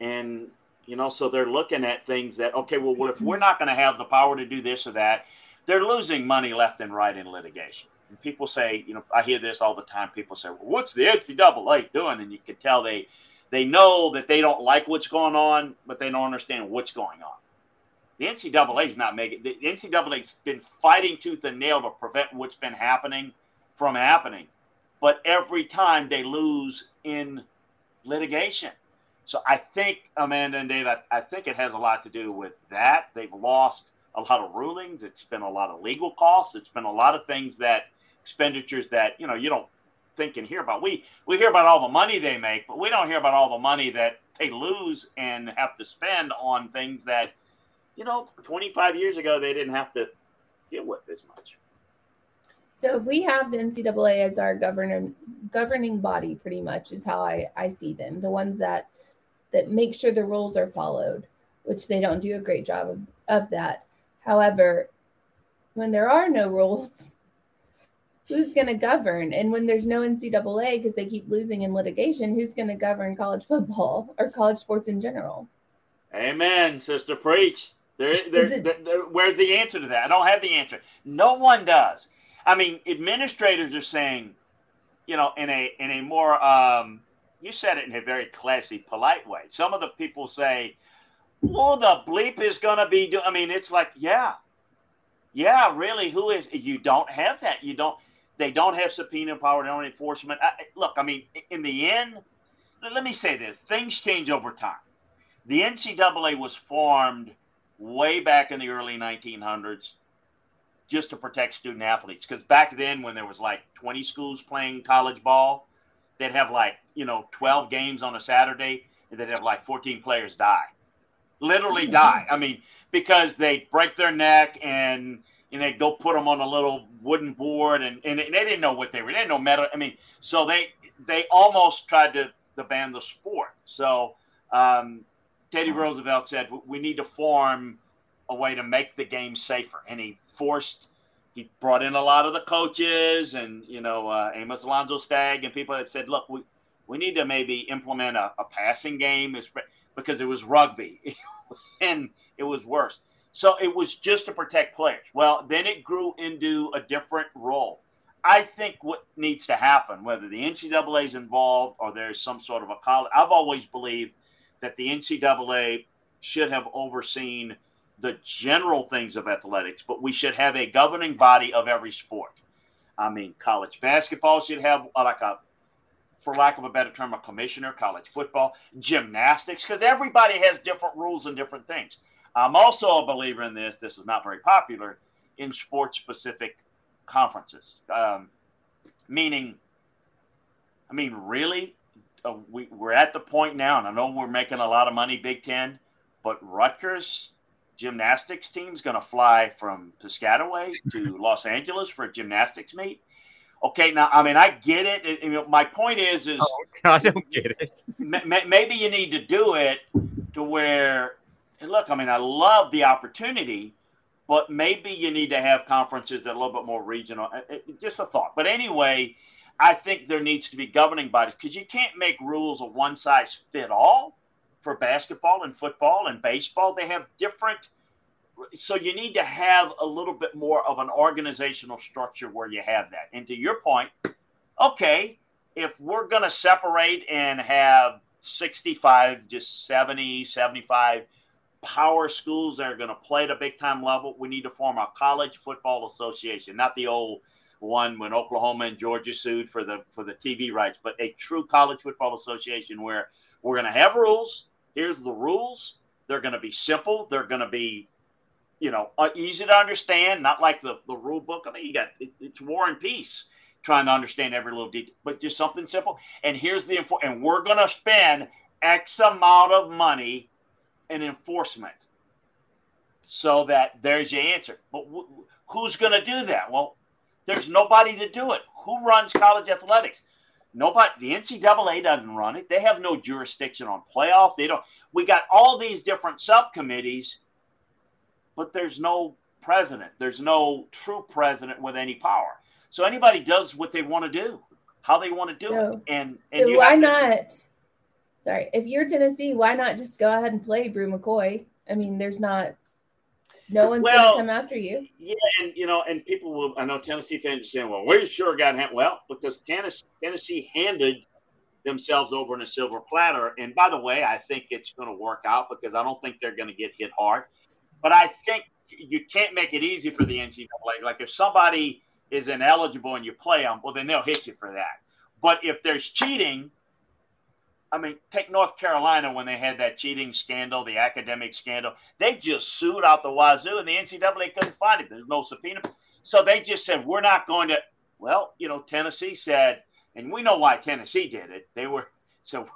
And, you know, so they're looking at things that, okay, well, well if we're not going to have the power to do this or that, they're losing money left and right in litigation. And people say, you know, I hear this all the time. People say, well, what's the NCAA doing? And you can tell they, they know that they don't like what's going on, but they don't understand what's going on. The NCAA is not making. The NCAA's been fighting tooth and nail to prevent what's been happening from happening, but every time they lose in litigation. So I think Amanda and Dave, I, I think it has a lot to do with that. They've lost a lot of rulings. It's been a lot of legal costs. It's been a lot of things that expenditures that you know you don't think and hear about. We we hear about all the money they make, but we don't hear about all the money that they lose and have to spend on things that you know, 25 years ago, they didn't have to deal with as much. So if we have the NCAA as our governing governing body, pretty much is how I, I see them, the ones that that make sure the rules are followed, which they don't do a great job of, of that. However, when there are no rules, who's going to govern? And when there's no NCAA because they keep losing in litigation, who's going to govern college football or college sports in general? Amen, sister. Preach. There, there, it, there, where's the answer to that? I don't have the answer. No one does. I mean, administrators are saying, you know, in a in a more um, you said it in a very classy, polite way. Some of the people say, "Well, the bleep is going to be." Do-. I mean, it's like, yeah, yeah, really. Who is? You don't have that. You don't. They don't have subpoena power. They don't enforcement. I, look, I mean, in the end, let me say this: things change over time. The NCAA was formed way back in the early 1900s just to protect student athletes. Because back then, when there was like 20 schools playing college ball, they'd have like, you know, 12 games on a Saturday and they'd have like 14 players die. Literally die. I mean, because they break their neck and and they go put them on a little wooden board and, and they didn't know what they were. They didn't know metal. I mean, so they they almost tried to, to ban the sport. So um, Teddy Roosevelt said we need to form a way to make the game safer, and he forced. He brought in a lot of the coaches and you know uh, Amos Alonzo Stagg and people that said, "Look, we we need to maybe implement a, a passing game because it was rugby and it was worse." So it was just to protect players. Well, then it grew into a different role. I think what needs to happen, whether the NCAA is involved or there's some sort of a college, I've always believed that the NCAA should have overseen the general things of athletics, but we should have a governing body of every sport. I mean, college basketball should have uh, like a, for lack of a better term, a commissioner, college football, gymnastics, because everybody has different rules and different things. I'm also a believer in this. This is not very popular in sports specific conferences. Um, meaning, I mean, really, uh, we, we're at the point now, and I know we're making a lot of money, Big Ten, but Rutgers gymnastics team is going to fly from Piscataway to Los Angeles for a gymnastics meet. Okay, now I mean I get it. it, it my point is, is oh, I don't get it. maybe you need to do it to where. And look, I mean, I love the opportunity, but maybe you need to have conferences that are a little bit more regional. It, just a thought. But anyway, I think there needs to be governing bodies because you can't make rules of one size fit all for basketball and football and baseball. They have different. So you need to have a little bit more of an organizational structure where you have that. And to your point, okay, if we're going to separate and have 65, just 70, 75 power schools that are going to play at a big time level, we need to form a college football association, not the old one when Oklahoma and Georgia sued for the for the TV rights, but a true college football association where we're going to have rules. Here's the rules. They're going to be simple. They're going to be, you know, uh, easy to understand. Not like the the rule book. I mean, you got it, it's War and Peace trying to understand every little detail, but just something simple. And here's the info. And we're going to spend X amount of money in enforcement so that there's your answer. But w- who's going to do that? Well, there's nobody to do it. Who runs college athletics? Nobody. The NCAA doesn't run it. They have no jurisdiction on playoff. They don't. We got all these different subcommittees, but there's no president. There's no true president with any power. So anybody does what they want to do, how they want to do So- it, and and So why to- not? Sorry, if you're Tennessee, why not just go ahead and play Bru McCoy? I mean, there's not. No one's Well, gonna come after you. Yeah, and you know, and people will. I know Tennessee fans are saying, "Well, we sure got hand-. well because Tennessee, Tennessee handed themselves over in a silver platter." And by the way, I think it's going to work out because I don't think they're going to get hit hard. But I think you can't make it easy for the NCAA. Like if somebody is ineligible and you play them, well, then they'll hit you for that. But if there's cheating, I mean, take North Carolina when they had that cheating scandal, the academic scandal. They just sued out the wazoo, and the NCAA couldn't find it. There's no subpoena. So they just said, we're not going to. Well, you know, Tennessee said, and we know why Tennessee did it. They were so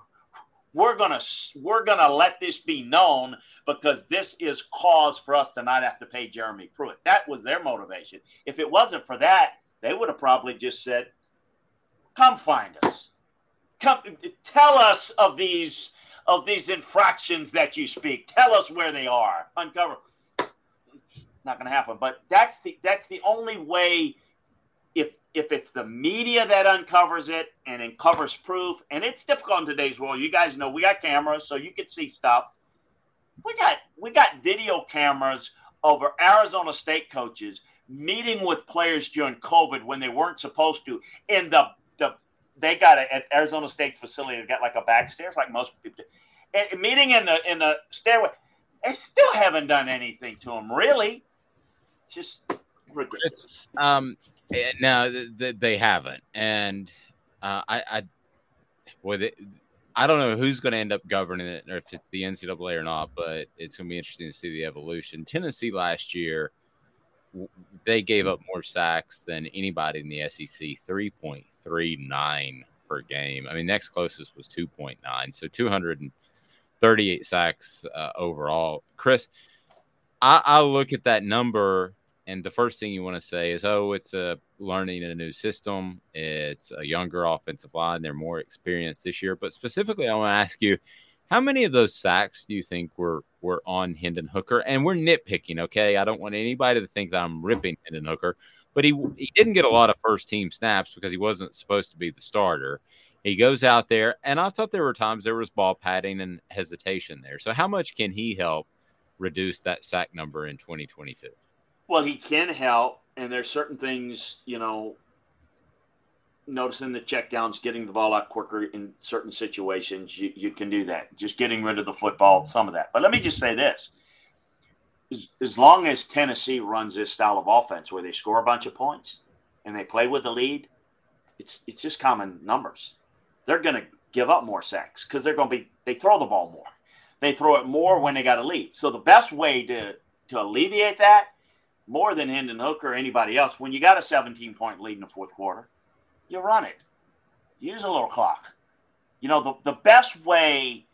we're gonna we're gonna let this be known because this is cause for us to not have to pay Jeremy Pruitt. That was their motivation. If it wasn't for that, they would have probably just said, "Come find us." Come tell us of these of these infractions that you speak. Tell us where they are. Uncover it's not going to happen but that's the that's the only way if if it's the media that uncovers it and uncovers proof and it's difficult in today's world. You guys know we got cameras so you can see stuff. We got we got video cameras over arizona state coaches meeting with players during covid when they weren't supposed to in the the they got it at Arizona State facility. They got like a back stairs, like most people do. And meeting in the in the stairway, they still haven't done anything to them, really. Just ridiculous. Um, eh, no, th- th- they haven't, and uh, I, I, boy, they, I don't know who's going to end up governing it, or if it's the NCAA or not. But it's going to be interesting to see the evolution. Tennessee last year, they gave up more sacks than anybody in the SEC, three point three nine per game. I mean, next closest was two point nine, so two hundred and thirty-eight sacks uh, overall. Chris, I, I look at that number, and the first thing you want to say is, "Oh, it's a learning a new system. It's a younger offensive line. They're more experienced this year." But specifically, I want to ask you, how many of those sacks do you think were were on Hendon Hooker? And we're nitpicking, okay? I don't want anybody to think that I'm ripping Hendon Hooker, but he he didn't get a lot of first team snaps because he wasn't supposed to be the starter. He goes out there, and I thought there were times there was ball patting and hesitation there. So, how much can he help reduce that sack number in 2022? Well, he can help, and there's certain things, you know, noticing the checkdowns, getting the ball out quicker in certain situations. You, you can do that. Just getting rid of the football, some of that. But let me just say this: as, as long as Tennessee runs this style of offense where they score a bunch of points and they play with the lead, it's it's just common numbers. They're going to give up more sacks because they're going to be they throw the ball more. They throw it more when they got a lead. So the best way to to alleviate that more than Hendon Hooker or anybody else, when you got a 17 point lead in the fourth quarter, you run it. Use a little clock. You know, the, the best way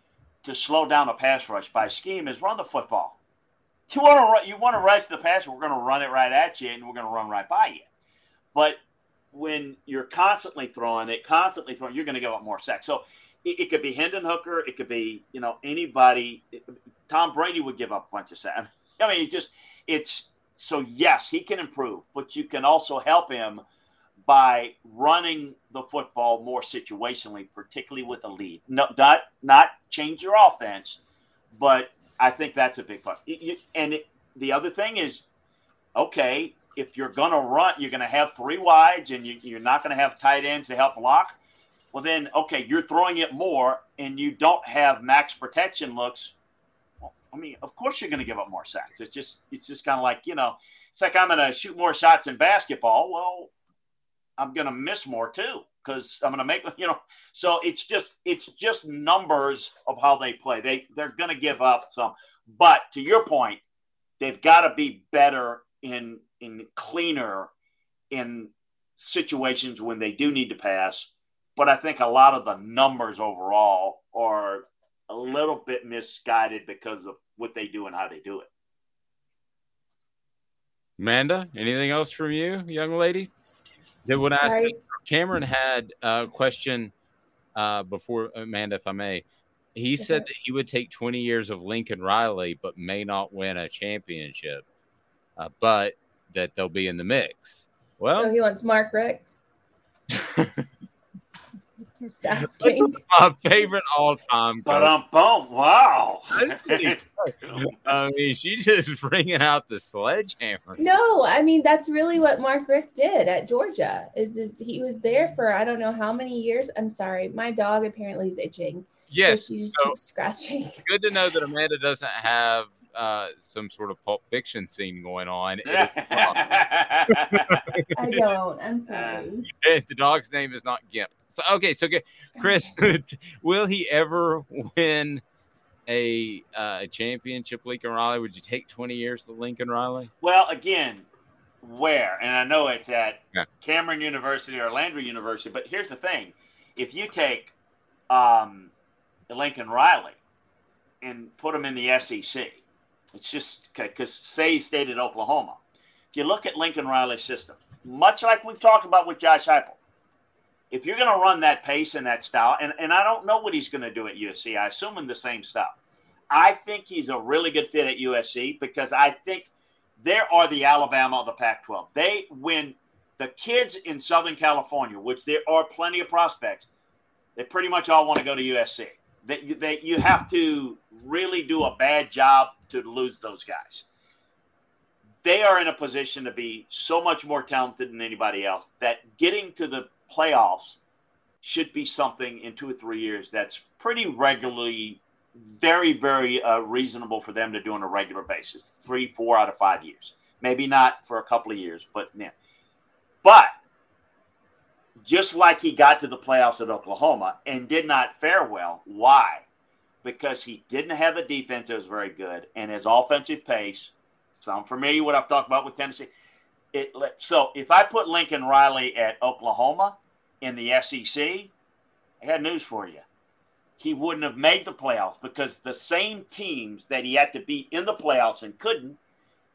to slow down a pass rush by scheme is run the football. You want to you want to rush the pass, we're going to run it right at you, and we're going to run right by you. But when you're constantly throwing it, constantly throwing, you're going to give up more sacks. So it, it, could be Hendon Hooker, it could be you know anybody. Tom Brady would give up a bunch of sacks. I mean, it just it's so yes, he can improve, but you can also help him by running the football more situationally, particularly with a lead. No, not not change your offense, but I think that's a big part. And it, the other thing is, okay, if you're going to run, you're going to have three wides, and you, you're not going to have tight ends to help block. Well, then, okay, you're throwing it more, and you don't have max protection looks. I mean, of course you're going to give up more sacks. It's just, it's just kind of like you know, it's like I'm going to shoot more shots in basketball. Well, I'm going to miss more too because I'm going to make you know. So it's just it's just numbers of how they play. They they're going to give up some, but to your point, they've got to be better in in cleaner in situations when they do need to pass. But I think a lot of the numbers overall are a little bit misguided because of what they do and how they do it. Amanda, anything else from you, young lady? When I Cameron had a question uh, before Amanda, if I may. He said that he would take 20 years of Lincoln Riley, but may not win a championship, uh, but that they'll be in the mix. Well, so he wants Mark Richt. Just asking. My favorite all time. But um, boom! Wow. I mean, she's just bringing out the sledgehammer. No, I mean that's really what Mark Richt did at Georgia. Is is he was there for I don't know how many years. I'm sorry, my dog apparently is itching. Yes, so she just so keeps scratching. Good to know that Amanda doesn't have uh, some sort of pulp fiction scene going on. I don't. I'm sorry. the dog's name is not Gimp. So okay, so okay, Chris, will he ever win a uh, championship, Lincoln Riley? Would you take twenty years to Lincoln Riley? Well, again, where? And I know it's at yeah. Cameron University or Landry University, but here's the thing: if you take um, Lincoln Riley and put him in the SEC, it's just because say he stayed at Oklahoma. If you look at Lincoln Riley's system, much like we've talked about with Josh Heupel, if you're going to run that pace and that style, and, and I don't know what he's going to do at USC, I assume in the same style. I think he's a really good fit at USC because I think there are the Alabama of the Pac 12. They, when the kids in Southern California, which there are plenty of prospects, they pretty much all want to go to USC. That they, you have to really do a bad job to lose those guys. They are in a position to be so much more talented than anybody else that getting to the playoffs should be something in two or three years that's pretty regularly, very, very uh, reasonable for them to do on a regular basis. Three, four out of five years. Maybe not for a couple of years, but yeah. But just like he got to the playoffs at Oklahoma and did not fare well, why? Because he didn't have a defense that was very good and his offensive pace. Sound familiar what I've talked about with Tennessee? It, so if I put Lincoln Riley at Oklahoma in the SEC, I got news for you. He wouldn't have made the playoffs because the same teams that he had to beat in the playoffs and couldn't,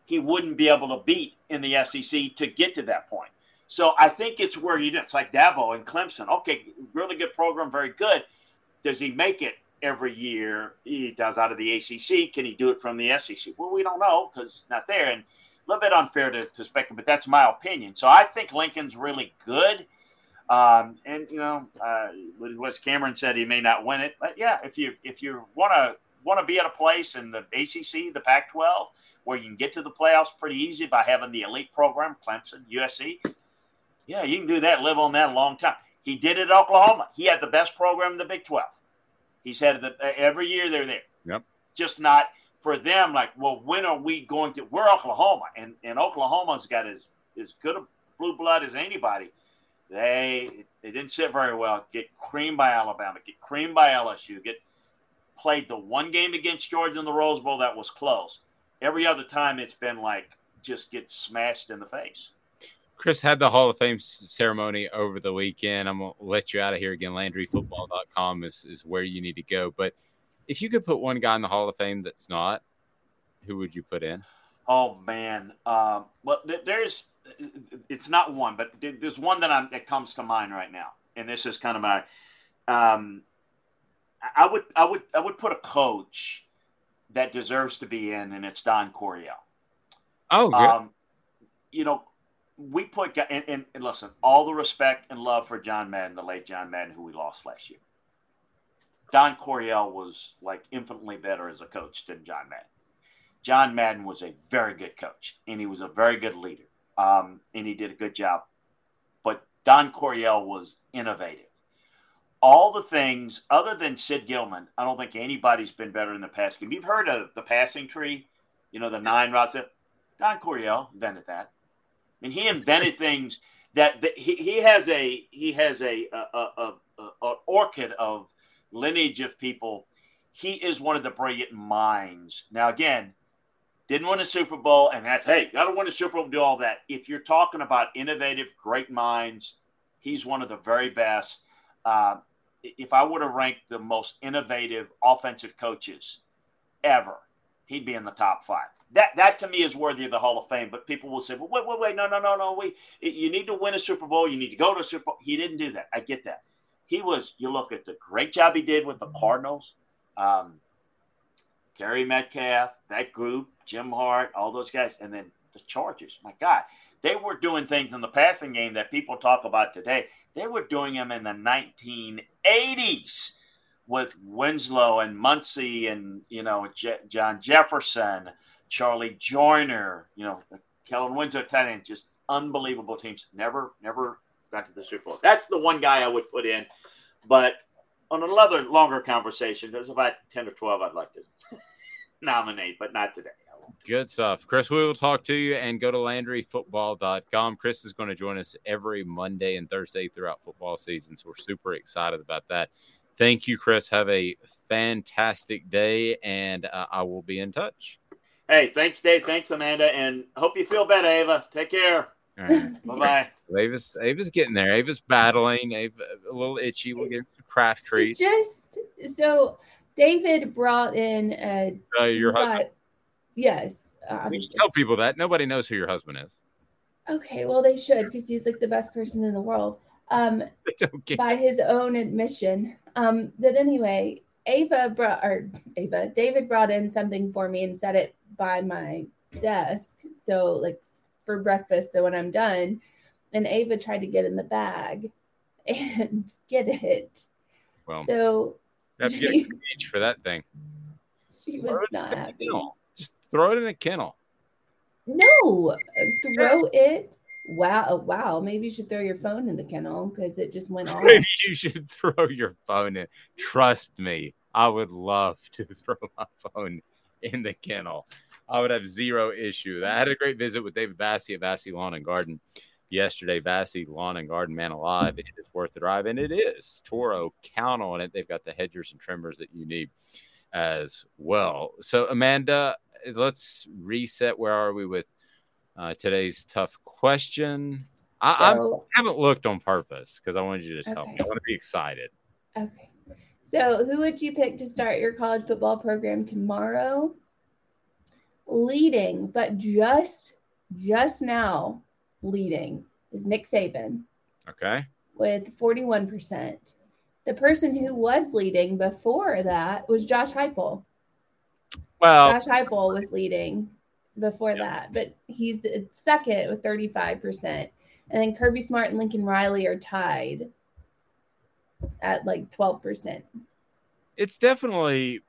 he wouldn't be able to beat in the SEC to get to that point. So I think it's where you do. It's like Dabo and Clemson. Okay, really good program, very good. Does he make it every year? He does out of the ACC. Can he do it from the SEC? Well, we don't know because it's not there. And a little bit unfair to, to spectate, but that's my opinion. So I think Lincoln's really good. Um, and you know, uh, Wes Cameron said he may not win it, but yeah, if you if you want to want to be at a place in the ACC, the Pac-12, where you can get to the playoffs pretty easy by having the elite program, Clemson, USC, yeah, you can do that. Live on that a long time. He did it at Oklahoma. He had the best program in the Big 12. He's had the uh, every year they're there. Yep. Just not for them, like, well, when are we going to? We're Oklahoma, and and Oklahoma's got as as good a blue blood as anybody. They they didn't sit very well. Get creamed by Alabama. Get creamed by LSU. Get played the one game against Georgia in the Rose Bowl that was close. Every other time, it's been like just get smashed in the face. Chris had the Hall of Fame ceremony over the weekend. I'm gonna let you out of here again. LandryFootball.com is is where you need to go. But if you could put one guy in the Hall of Fame that's not, who would you put in? Oh man, um, well, there's it's not one, but there's one that I'm, that comes to mind right now, and this is kind of my. Um, I would I would I would put a coach that deserves to be in, and it's Don Coryell. Oh, good. Um, you know, we put and, and, and, listen, all the respect and love for John Madden, the late John Madden, who we lost last year. Don Coryell was like infinitely better as a coach than John Madden. John Madden was a very good coach, and he was a very good leader, um, and he did a good job. But Don Coryell was innovative. All the things other than Sid Gilman, I don't think anybody's been better in the past game. You've heard of the passing tree, you know, the nine routes. Don Coryell invented that and he invented things that, he, he has a he has a, a, a, a, a orchid of lineage of people. He is one of the brilliant minds. Now, again, didn't win a Super Bowl, and that's hey, got to win a Super Bowl, do all that. If you're talking about innovative, great minds, he's one of the very best. Uh, if I were to rank the most innovative offensive coaches ever, he'd be in the top five that that to me is worthy of the Hall of Fame. But people will say, "Well, wait, wait, wait, no, no, no, no, wait. You need to win a Super Bowl. You need to go to a Super Bowl." He didn't do that. I get that. He was. You look at the great job he did with the Cardinals, um, Gary Metcalf, that group, Jim Hart, all those guys, and then the Chargers. My God, they were doing things in the passing game that people talk about today. They were doing them in the 1980s with Winslow and Muncie and you know John Jefferson. Charlie Joiner, you know, Kellen Winslow tight end, just unbelievable teams. Never, never got to the Super Bowl. That's the one guy I would put in. But on another longer conversation, there's about 10 or 12 I'd like to nominate, but not today. Good stuff. Chris, we will talk to you and go to LandryFootball.com. Chris is going to join us every Monday and Thursday throughout football season. So we're super excited about that. Thank you, Chris. Have a fantastic day, and uh, I will be in touch. Hey, thanks, Dave. Thanks, Amanda. And hope you feel better, Ava. Take care. Right. bye bye. Ava's Ava's getting there. Ava's battling. Ava a little itchy. We'll get craft treats. Just so David brought in a uh, your husband. Yes. We tell people that nobody knows who your husband is. Okay, well they should because he's like the best person in the world. Um, by his own admission. Um, but anyway, Ava brought or Ava David brought in something for me and set it by my desk. So like for breakfast. So when I'm done, and Ava tried to get in the bag and get it. Well, so have to get a cage for that thing. She was not happy. Just throw it in a kennel. No, throw yeah. it. Wow, oh, wow. Maybe you should throw your phone in the kennel because it just went off. Maybe you should throw your phone in. Trust me, I would love to throw my phone in the kennel. I would have zero issue. I had a great visit with David Vassy at Vassy Lawn and Garden yesterday. Vassy Lawn and Garden, man alive. It is worth the drive, and it is. Toro, count on it. They've got the hedgers and trimmers that you need as well. So, Amanda, let's reset. Where are we with uh, today's tough question? I, so, I haven't looked on purpose because I wanted you to tell okay. me. I want to be excited. Okay. So, who would you pick to start your college football program tomorrow? leading, but just just now leading is Nick Saban. Okay. With 41%. The person who was leading before that was Josh Heupel. Well, Josh Heupel was leading before that, but he's the second with 35%. And then Kirby Smart and Lincoln Riley are tied at like 12%. It's definitely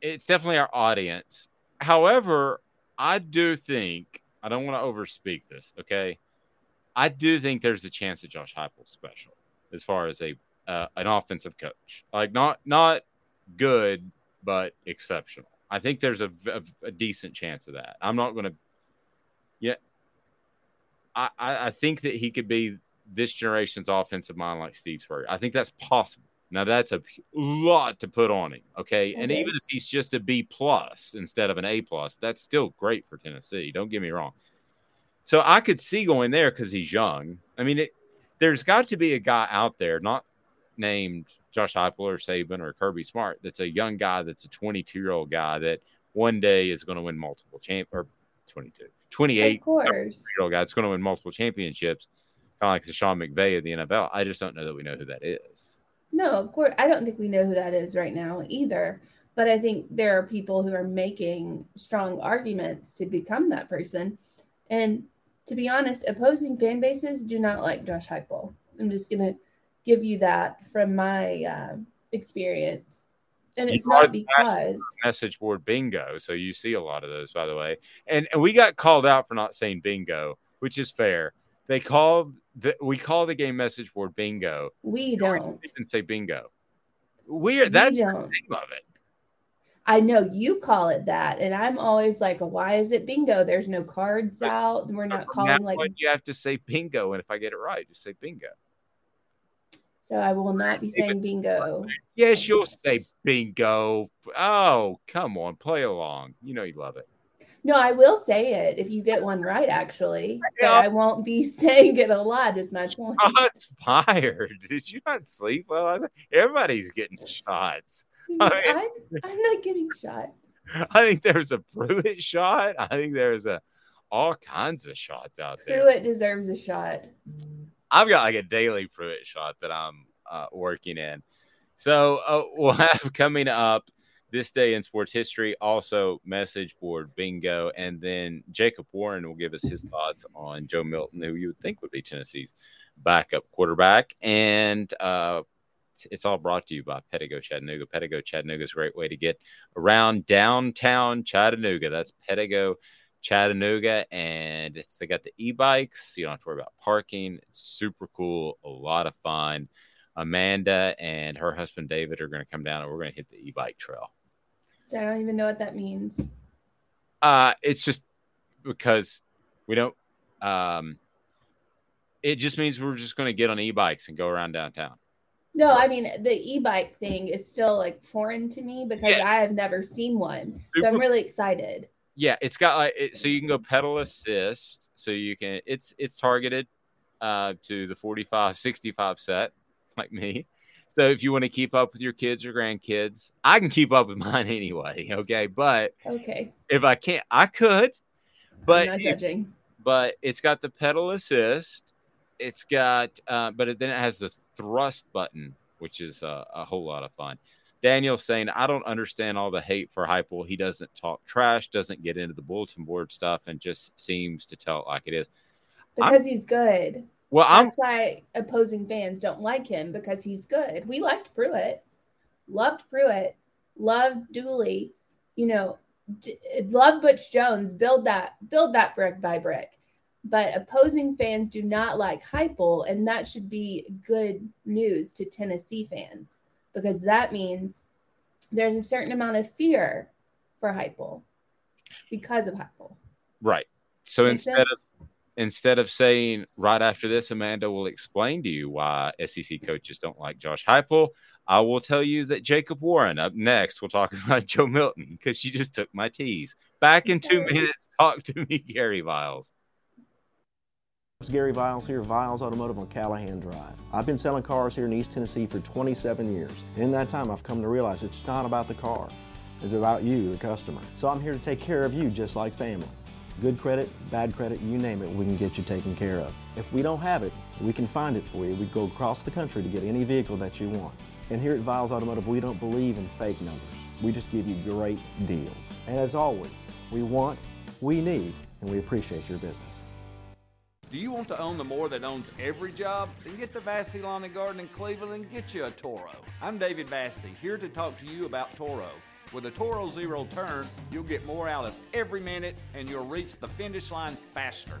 it's definitely our audience However, I do think I don't want to overspeak this. Okay, I do think there's a chance that Josh Heupel's special as far as a uh, an offensive coach, like not not good but exceptional. I think there's a, a, a decent chance of that. I'm not going to. Yeah, I, I think that he could be this generation's offensive mind like Steve Spurrier. I think that's possible. Now that's a lot to put on him. Okay. It and even if he's just a B plus instead of an A plus, that's still great for Tennessee. Don't get me wrong. So I could see going there because he's young. I mean, it, there's got to be a guy out there, not named Josh Heupel or Saban or Kirby Smart, that's a young guy that's a 22 year old guy that one day is going to win multiple champ or 22, 28 Of course. year old guy that's going to win multiple championships, kind of like the Sean McVay of the NFL. I just don't know that we know who that is. No, of course. I don't think we know who that is right now either. But I think there are people who are making strong arguments to become that person. And to be honest, opposing fan bases do not like Josh Heupel. I'm just going to give you that from my uh, experience. And it's not because message board bingo. So you see a lot of those, by the way. And, and we got called out for not saying bingo, which is fair. They called the, we call the game message board bingo. we don't. Say bingo. Weird. That's the don't. name of it. I know you call it that. And I'm always like, why is it bingo? There's no cards out. We're not calling like you have to say bingo, and if I get it right, just say bingo. So I will not be saying bingo. Yes, you'll say bingo. Oh, come on, play along. You know you love it. No, I will say it if you get one right, actually. Yeah. I won't be saying it a lot, is my point. Shots fired. Did you not sleep well? Everybody's getting shots. I, mean, I'm not getting shots. I think there's a Pruitt shot. I think there's a all kinds of shots out there. Pruitt deserves a shot. I've got like a daily Pruitt shot that I'm uh, working in. So uh, we'll have coming up this day in sports history, also message board bingo, and then Jacob Warren will give us his thoughts on Joe Milton, who you would think would be Tennessee's backup quarterback. And uh, it's all brought to you by Pedego Chattanooga. Pedego Chattanooga is a great way to get around downtown Chattanooga. That's Pedego Chattanooga, and it's they got the e-bikes, so you don't have to worry about parking. It's super cool, a lot of fun. Amanda and her husband David are going to come down, and we're going to hit the e-bike trail. So I don't even know what that means. Uh, it's just because we don't. Um, it just means we're just going to get on e-bikes and go around downtown. No, I mean the e-bike thing is still like foreign to me because Yeah. I have never seen one. So I'm really excited. Yeah, it's got like it, so you can go pedal assist, so you can it's it's targeted uh to the 45 65 set like me. So if you want to keep up with your kids or grandkids, I can keep up with mine anyway, okay? But Okay. if I can't, I could. But I'm not if- judging. but it's got the pedal assist. It's got, uh, but it, then it has the thrust button, which is uh, a whole lot of fun. Daniel saying, I don't understand all the hate for Heupel. He doesn't talk trash, doesn't get into the bulletin board stuff, and just seems to tell it like it is. I'm- Because he's good. Well, I'm That's why opposing fans don't like him because he's good. We liked Pruitt, loved Pruitt, loved Dooley, you know, d- loved Butch Jones. Build that, build that brick by brick. But opposing fans do not like Heupel, and that should be good news to Tennessee fans because that means there's a certain amount of fear for Heupel because of Heupel. right. So instead sense? of instead of saying right after this, Amanda will explain to you why SEC coaches don't like Josh Heupel. I will tell you that Jacob Warren up next. We'll talk about Joe Milton because she just took my tease. Back in two minutes, talk to me, Gary Viles. It's Gary Viles here, Viles Automotive on Callahan Drive. I've been selling cars here in East Tennessee for 27 years. In that time, I've come to realize it's not about the car. It's about you, the customer. So I'm here to take care of you just like family. Good credit, bad credit, you name it, we can get you taken care of. If we don't have it, we can find it for you. We go across the country to get any vehicle that you want. And here at Viles Automotive, we don't believe in fake numbers. We just give you great deals. And as always, we want, we need, and we appreciate your business. Do you want to own the more that owns every job? Then get to Vassy Lawn and Garden in Cleveland and get you a Toro. I'm David Vassy, here to talk to you about Toro. With a Toro Zero Turn, you'll get more out of every minute and you'll reach the finish line faster.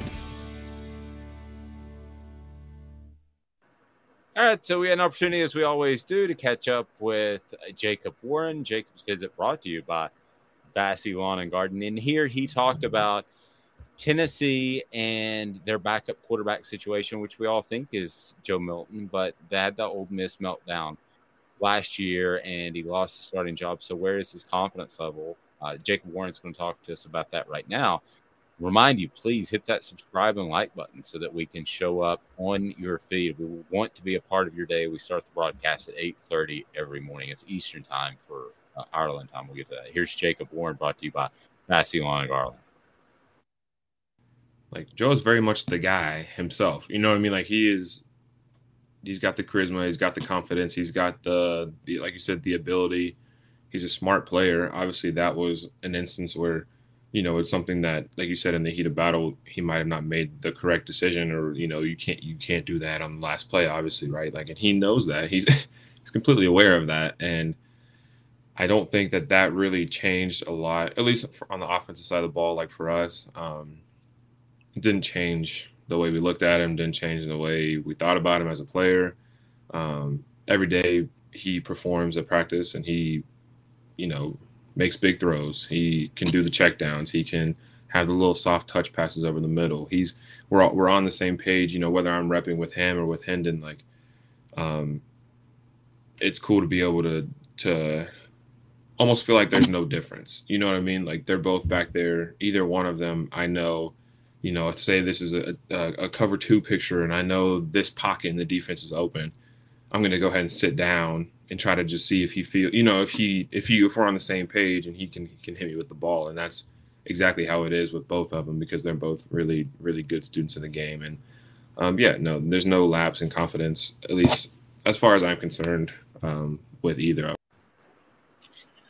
All right, so we had an opportunity, as we always do, to catch up with Jacob Warren. Jacob's visit brought to you by Vassy Lawn and Garden. And here he talked about Tennessee and their backup quarterback situation, which we all think is Joe Milton, but they had the Ole Miss meltdown last year and he lost the starting job. So, where is his confidence level? Uh, Jacob Warren's going to talk to us about that right now remind you, please hit that subscribe and like button so that we can show up on your feed. We want to be a part of your day. We start the broadcast at 8.30 every morning. It's Eastern time for uh, Ireland time. We'll get to that. Here's Jacob Warren brought to you by Vassy Lawn and Garden. Like Joe's very much the guy himself. You know what I mean? Like he is he's got the charisma, he's got the confidence, he's got the, the like you said, the ability. He's a smart player. Obviously that was an instance where – you know, it's something that, like you said, in the heat of battle, he might have not made the correct decision, or you know, you can't you can't do that on the last play, obviously, right? Like, and he knows that he's he's completely aware of that, and I don't think that that really changed a lot, at least on the offensive side of the ball. Like for us, um, it didn't change the way we looked at him, didn't change the way we thought about him as a player. Um, every day he performs at practice, and he, you know, makes big throws. He can do the checkdowns. He can have the little soft touch passes over the middle. He's we're all, we're on the same page. You know, whether I'm repping with him or with Hendon, like, um, it's cool to be able to to almost feel like there's no difference. You know what I mean? Like they're both back there. Either one of them, I know. You know, say this is a, a, a cover two picture, and I know this pocket in the defense is open. I'm going to go ahead and sit down and try to just see if he feel you know if he if you if we're on the same page and he can he can hit me with the ball and that's exactly how it is with both of them because they're both really really good students in the game and um, yeah no there's no lapse in confidence at least as far as I'm concerned um, with either of them.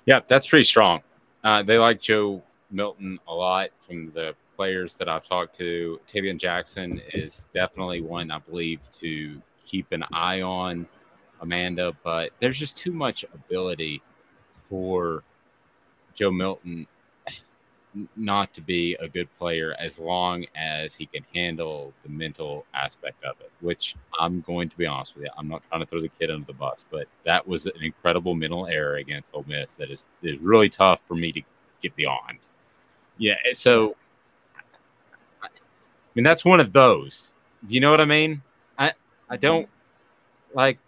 Yeah, that's pretty strong. Uh, they like Joe Milton a lot from the players that I've talked to. Tavian Jackson is definitely one I believe to keep an eye on. Amanda, but there's just too much ability for Joe Milton not to be a good player as long as he can handle the mental aspect of it, which I'm going to be honest with you. I'm not trying to throw the kid under the bus, but that was an incredible mental error against Ole Miss that is, is really tough for me to get beyond. Yeah. So, I mean, that's one of those. You know what I mean? I, I don't like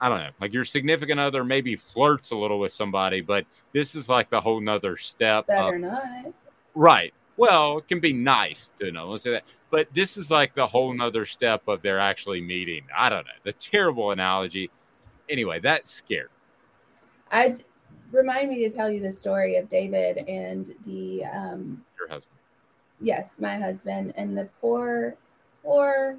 I don't know, like your significant other maybe flirts a little with somebody, but this is like the whole nother step. Better of, not. Right. Well, it can be nice to know. Let's say that. But this is like the whole nother step of they're actually meeting. I don't know. The terrible analogy. Anyway, that's scary. I remind me to tell you the story of David and the um your husband. Yes, my husband and the poor poor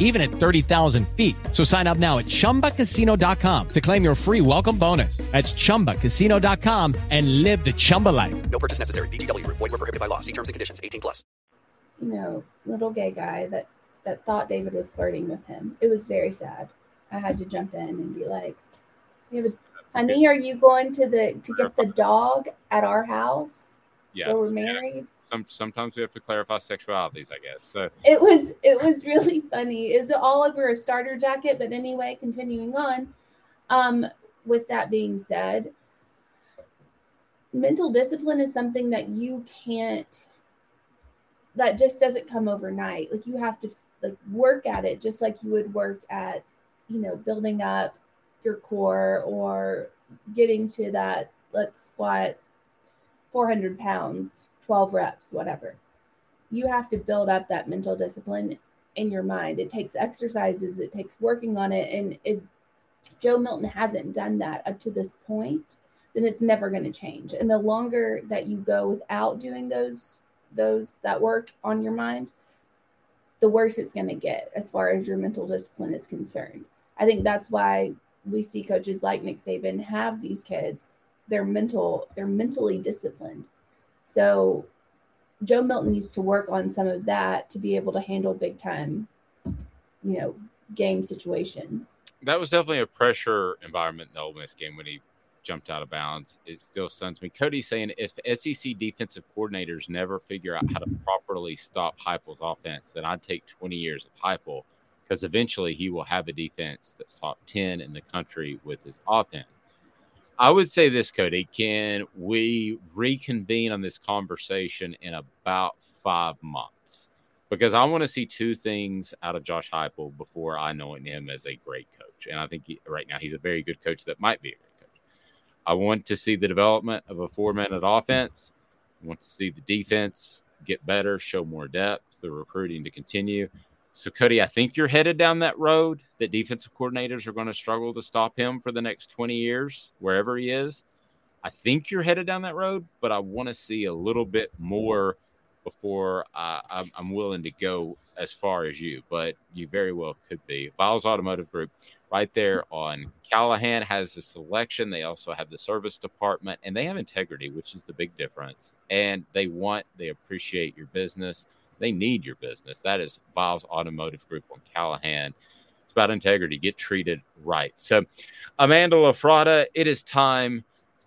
even at 30,000 feet. So sign up now at chumbacasino.com to claim your free welcome bonus. That's chumbacasino.com and live the Chumba life. No purchase necessary. VGW Group. Void were prohibited by law. See terms and conditions. 18 plus. you know, little gay guy that that thought David was flirting with him. It was very sad. I had to jump in and be like, "You have a- "Honey, are you going to the to get the dog at our house Yeah. where we're married?" Some sometimes we have to clarify sexualities, I guess. So It was it was really funny. Is it all over a starter jacket, but anyway, continuing on. Um, with that being said, mental discipline is something that you can't that just doesn't come overnight. Like you have to like work at it just like you would work at, you know, building up your core or getting to that let's squat 400 pounds, 12 reps, whatever. You have to build up that mental discipline in your mind. It takes exercises, it takes working on it. And if Joe Milton hasn't done that up to this point, then it's never going to change. And the longer that you go without doing those those that work on your mind, the worse it's going to get as far as your mental discipline is concerned. I think that's why we see coaches like Nick Saban have these kids. They're mental, they're mentally disciplined. So Joe Milton needs to work on some of that to be able to handle big time, you know, game situations. that was definitely a pressure environment in the Ole Miss game when he jumped out of bounds. It still stuns me. Cody saying if SEC defensive coordinators never figure out how to properly stop Heupel's offense, then I'd take 20 years of Heupel because eventually he will have a defense that's top 10 in the country with his offense. I would say this, Cody. Can we reconvene on this conversation in about five months? Because I want to see two things out of Josh Heupel before I know him as a great coach. And I think he, right now he's a very good coach that might be a great coach. I want to see the development of a four minute offense. I want to see the defense get better, show more depth, the recruiting to continue. So, Cody, I think you're headed down that road that defensive coordinators are going to struggle to stop him for the next 20 years, wherever he is. I think you're headed down that road, but I want to see a little bit more before I, I'm, I'm willing to go as far as you, but you very well could be. Biles Automotive Group, right there on Callahan, has the selection. They also have the service department, and they have integrity, which is the big difference. And they want, they appreciate your business. They need your business. That is Biles Automotive Group on Callahan. It's about integrity. Get treated right. So, Amanda LaFrada, it is time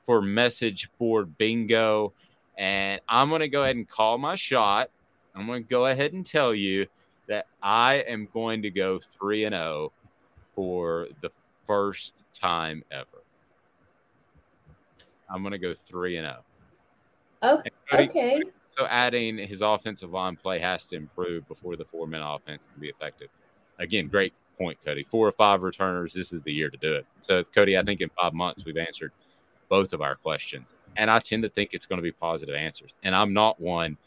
for message board bingo. And I'm going to go ahead and call my shot. I'm going to go ahead and tell you that I am going to go 3 and 0 for the first time ever. I'm going to go 3 and 0. Oh, Cody- okay. So adding his offensive line play has to improve before the four minute offense can be effective. Again, great point, Cody. Four or five returners. This is the year to do it. So, Cody, I think in five months we've answered both of our questions. And I tend to think it's going to be positive answers. And I'm not one,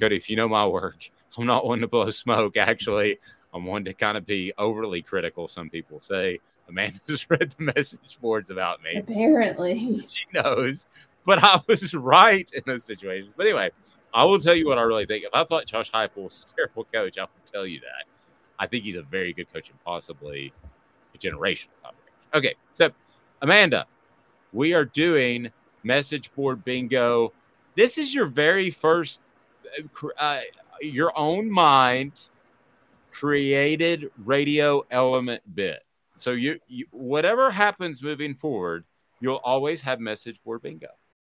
Cody, if you know my work, I'm not one to blow smoke. Actually, I'm one to kind of be overly critical, some people say. Amanda's read the message boards about me Apparently. she knows, but I was right in those situations. But anyway, I will tell you what I really think. If I thought Josh Heupel was a terrible coach, I will tell you that. I think he's a very good coach and possibly a generational top coach. Okay, so Amanda, we are doing message board bingo. This is your very first, uh, uh, your own mind created radio element bit. So you, you whatever happens moving forward, you'll always have message board bingo.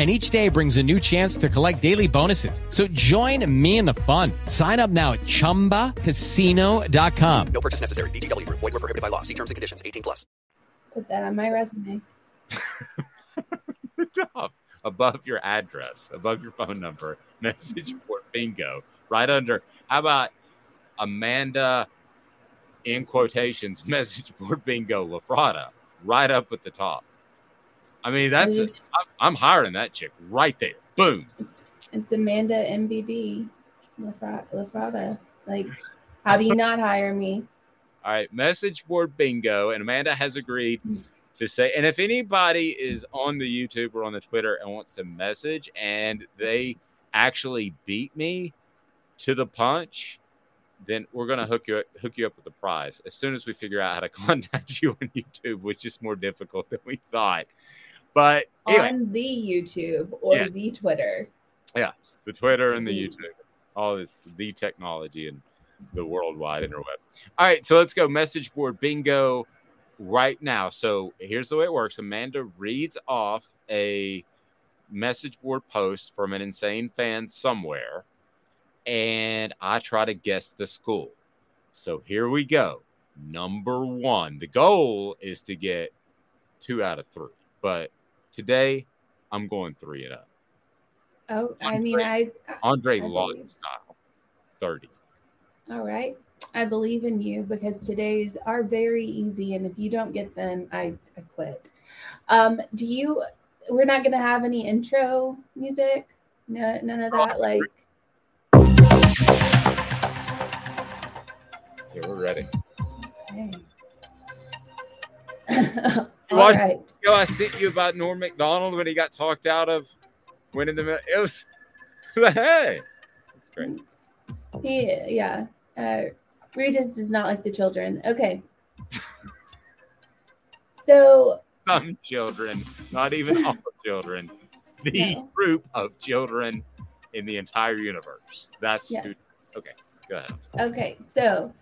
And each day brings a new chance to collect daily bonuses. So join me in the fun. Sign up now at chumbacasino.com. No purchase necessary. VGW Group. Void were prohibited by law. See terms and conditions. 18 plus. Put that on my resume. top, above your address, above your phone number, message board bingo. Right under. How about Amanda in quotations message board bingo Lafrada right up at the top. I mean, that's I just- I'm, I'm hiring that chick right there. Boom. It's it's Amanda MBB Lafra- Lafrada. Like, how do you not hire me? All right, message board bingo, and Amanda has agreed hmm. to say. And if anybody is on the YouTube or on the Twitter and wants to message, and they actually beat me to the punch, then we're gonna hook you hook you up with the prize as soon as we figure out how to contact you on YouTube, which is more difficult than we thought. But anyway, On the YouTube or Yeah. the Twitter. yeah, the Twitter and the YouTube, all this the technology and the worldwide interweb. All right, so let's go message board bingo right now. So here's the way it works. Amanda reads off a message board post from an insane fan somewhere, and I try to guess the school. So here we go. Number one. The goal is to get two out of three, but today I'm going three and up. Oh, I mean, I. Andre I Lott style, 30. All right. I believe in you because today's are very easy. And if you don't get them, I, I quit. Um, do you, we're not going to have any intro music? No, none of that. Like, Yeah, we're ready. okay. Watched right. the I sent you about Norm Macdonald when he got talked out of winning the. It was, hey, it's great. He, yeah. Uh, Regis does not like the children. Okay. So, Some children, not even all children, the group of children in the entire universe. That's Yes. who- okay. Go ahead. okay. So,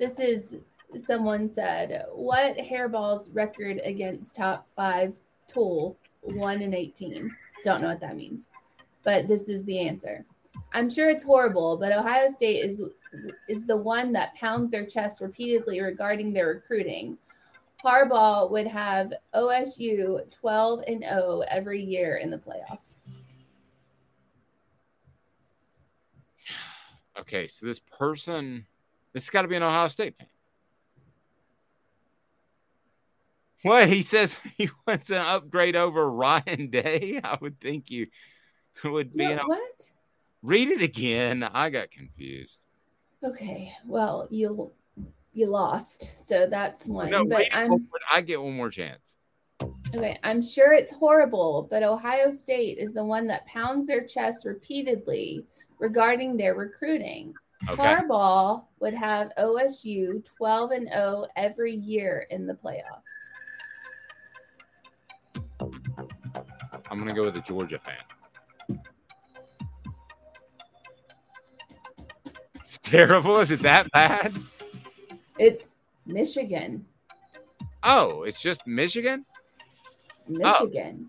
this is someone said, What Harbaugh's record against top five tool? One in 18. Don't know what that means, but this is the answer. I'm sure it's horrible, but Ohio State is is the one that pounds their chest repeatedly regarding their recruiting. Harbaugh would have OSU 12 and 0 every year in the playoffs. Okay, so this person, this has got to be an Ohio State fan. What he says he wants an upgrade over Ryan Day. I would think you would be. No, what? read it again. I got confused. Okay, well, you you lost, so that's oh, one. No, but I'm I get one more chance. okay. I'm sure it's horrible, but Ohio State is the one that pounds their chest repeatedly regarding their recruiting. Okay. Harbaugh would have OSU 12 and 0 every year in the playoffs. I'm gonna go with a Georgia fan. It's terrible. Is it that bad? It's Michigan. Oh, it's just Michigan. Oh. Michigan.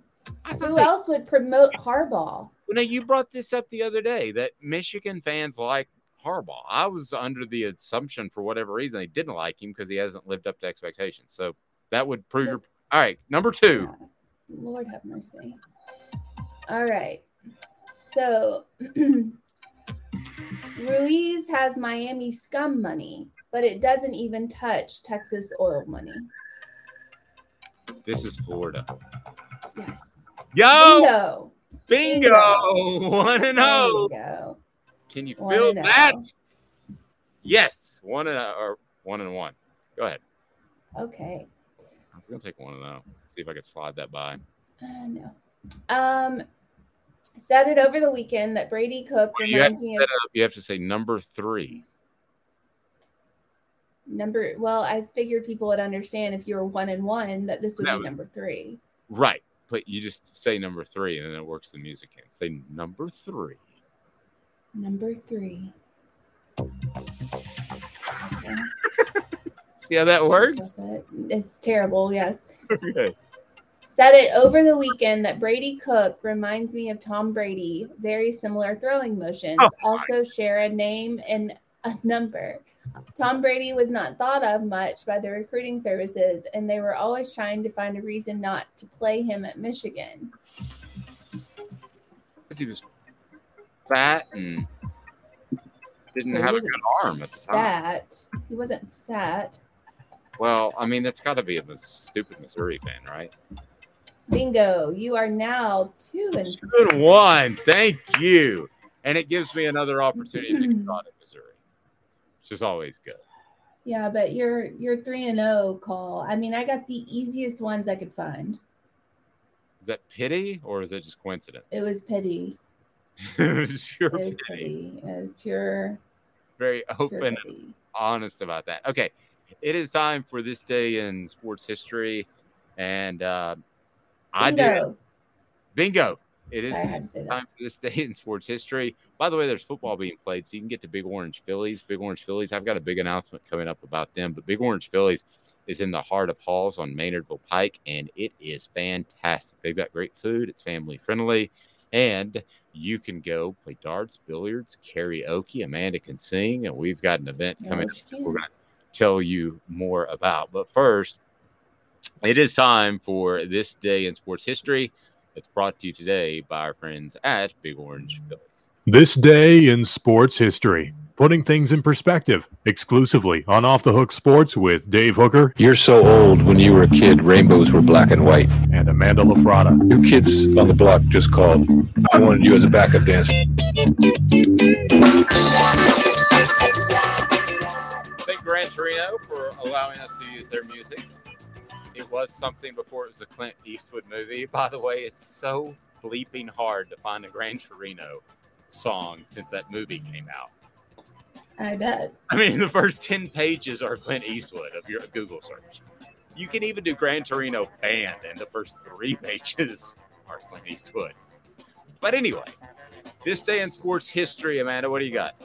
Who they- else would promote Harbaugh? Well, now you brought this up the other day that Michigan fans like Harbaugh. I was under the assumption for whatever reason they didn't like him because he hasn't lived up to expectations. So that would prove your. All right, number two. Lord have mercy. All right. So Ruiz has Miami scum money, but it doesn't even touch Texas oil money. This is Florida. Yes. Yo, Bingo. bingo, one and zero. we. Can you One feel that? oh. Yes, one and or one and one. Go ahead. Okay. I'm gonna take one and zero. See if I can slide that by. Uh, no. Um, said it over the weekend that Brady Cook have, reminds me of up, you have to say number three. number. Well, I figured people would understand if you were one and one that this would No. be number three. Right. But you just say number three and then it works the music in. Say number three. Number three. See how that works? It's terrible. Yes. Okay. Said it over the weekend that Brady Cook reminds me of Tom Brady. Very similar throwing motions. Oh, also share a name and a number. Tom Brady was not thought of much by the recruiting services, and they were always trying to find a reason not to play him at Michigan. Because he was fat and didn't He have a good arm at the time. Fat. He wasn't fat. Well, I mean, that's got to be a stupid Missouri fan, right? Bingo. You are now two and Good one. Thank you. And it gives me another opportunity to get shot at Missouri, which is always good. yeah, but you're you're three and zero. Call. I mean, I got the easiest ones I could find. Is that pity or is it just coincidence? It was pity. It's pure It was pity. pity. It was pure. Very open and pity. honest about that. Okay. It is time for this day in sports history. And uh, I Bingo. Bingo. It is Sorry, I had to say that. time for this day in sports history. By the way, there's football being played, so you can get to Big Orange Phillies. Big Orange Phillies. I've got a big announcement coming up about them, but Big Orange Phillies is in the heart of Halls on Maynardville Pike, and it is fantastic. They've got great food. It's family friendly, and you can go play darts, billiards, karaoke. Amanda can sing, and we've got an event coming. Yes, we're going to tell you more about. But first, it is time for this day in sports history. It's brought to you today by our friends at Big Orange Phillies. This day in sports history, putting things in perspective, exclusively on Off the Hook Sports with Dave Hooker. You're so old. When you were a kid, rainbows were black and white. And Amanda LaFrada. Two kids on the block just called. I wanted you as a backup dancer. Thank Gran Torino for allowing us to use their music. It was something before it was a Clint Eastwood movie. By the way, it's so bleeping hard to find a Gran Torino song since that movie came out. I bet. I mean, the first 10 pages are Clint Eastwood of your Google search. You can even do Gran Torino band, and the first three pages are Clint Eastwood. But anyway, this day in sports history, Amanda, what do you got?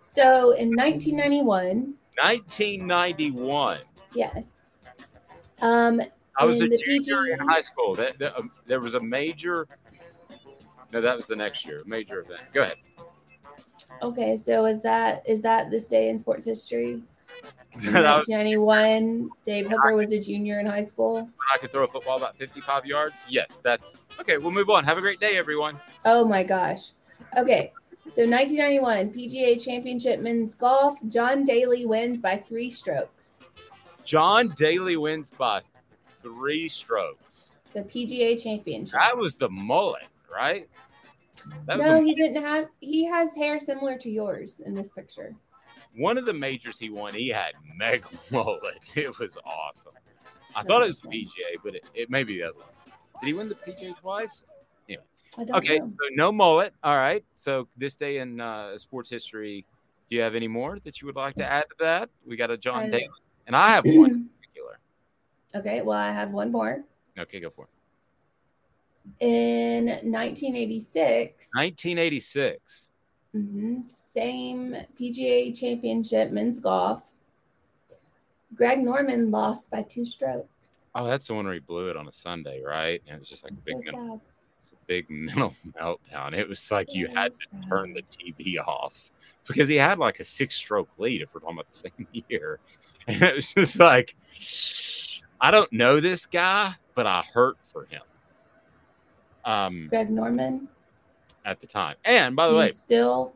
So in 1991, 1991. yes. Um, I was a junior PG in high school. That, that- um, there was a major. No, that was the next year. Major event. Go ahead. Okay, so is that is that this day in sports history? In 1991, Dave Hooker was a junior in high school. I could throw a football about 55 yards. Yes, that's okay. We'll move on. Have a great day, everyone. Oh my gosh. Okay, so 1991 PGA Championship men's golf. John Daly wins by three strokes. John Daly wins by three strokes. The PGA Championship. That was the mullet, right? That No, the- he didn't have. He has hair similar to yours in this picture. one of the majors he won. He had mega mullet. It was awesome. I thought it was the PGA, but it, it may be the other one. Did he win the PGA twice? Anyway. Okay, know. so no mullet. All right. So this day in uh, sports history, do you have any more that you would like to add to that? We got a John I- Daly, and I have one in particular. Okay, well, I have one more. Okay, go for it. In 1986, 1986. mhm, same PGA Championship men's golf. Greg Norman lost by two strokes. Oh, that's the one where he blew it on a Sunday, right? And it was just like a So big, mental, sad. it's a big mental meltdown. It was like you had to turn the TV off because he had like a six-stroke lead. If we're talking about the same year, and it was just like, I don't know this guy, but I hurt for him. Um, Greg Norman, at the time, and by the you way, still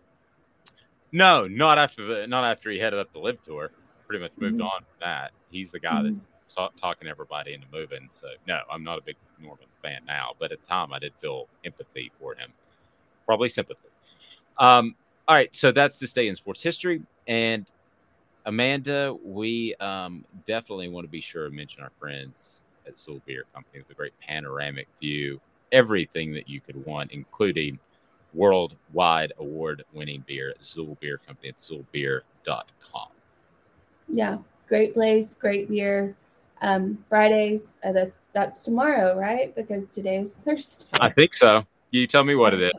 no, not after the, not after he headed up the LIV tour. Pretty much moved Mhm. on from that. He's the guy that's ta- talking everybody into moving. So no, I'm not a big Norman fan now, but at the time I did feel empathy for him, probably sympathy. Um, all right, so that's this day in sports history, and Amanda, we um, definitely want to be sure to mention our friends at XUL Beer Company with a great panoramic view, everything that you could want, including worldwide award-winning beer, XUL Beer Company at xulbeer.com. yeah, great place, great beer. Um, Fridays, uh, that's that's tomorrow, right? Because today is Thursday. I think so. You tell me what it is.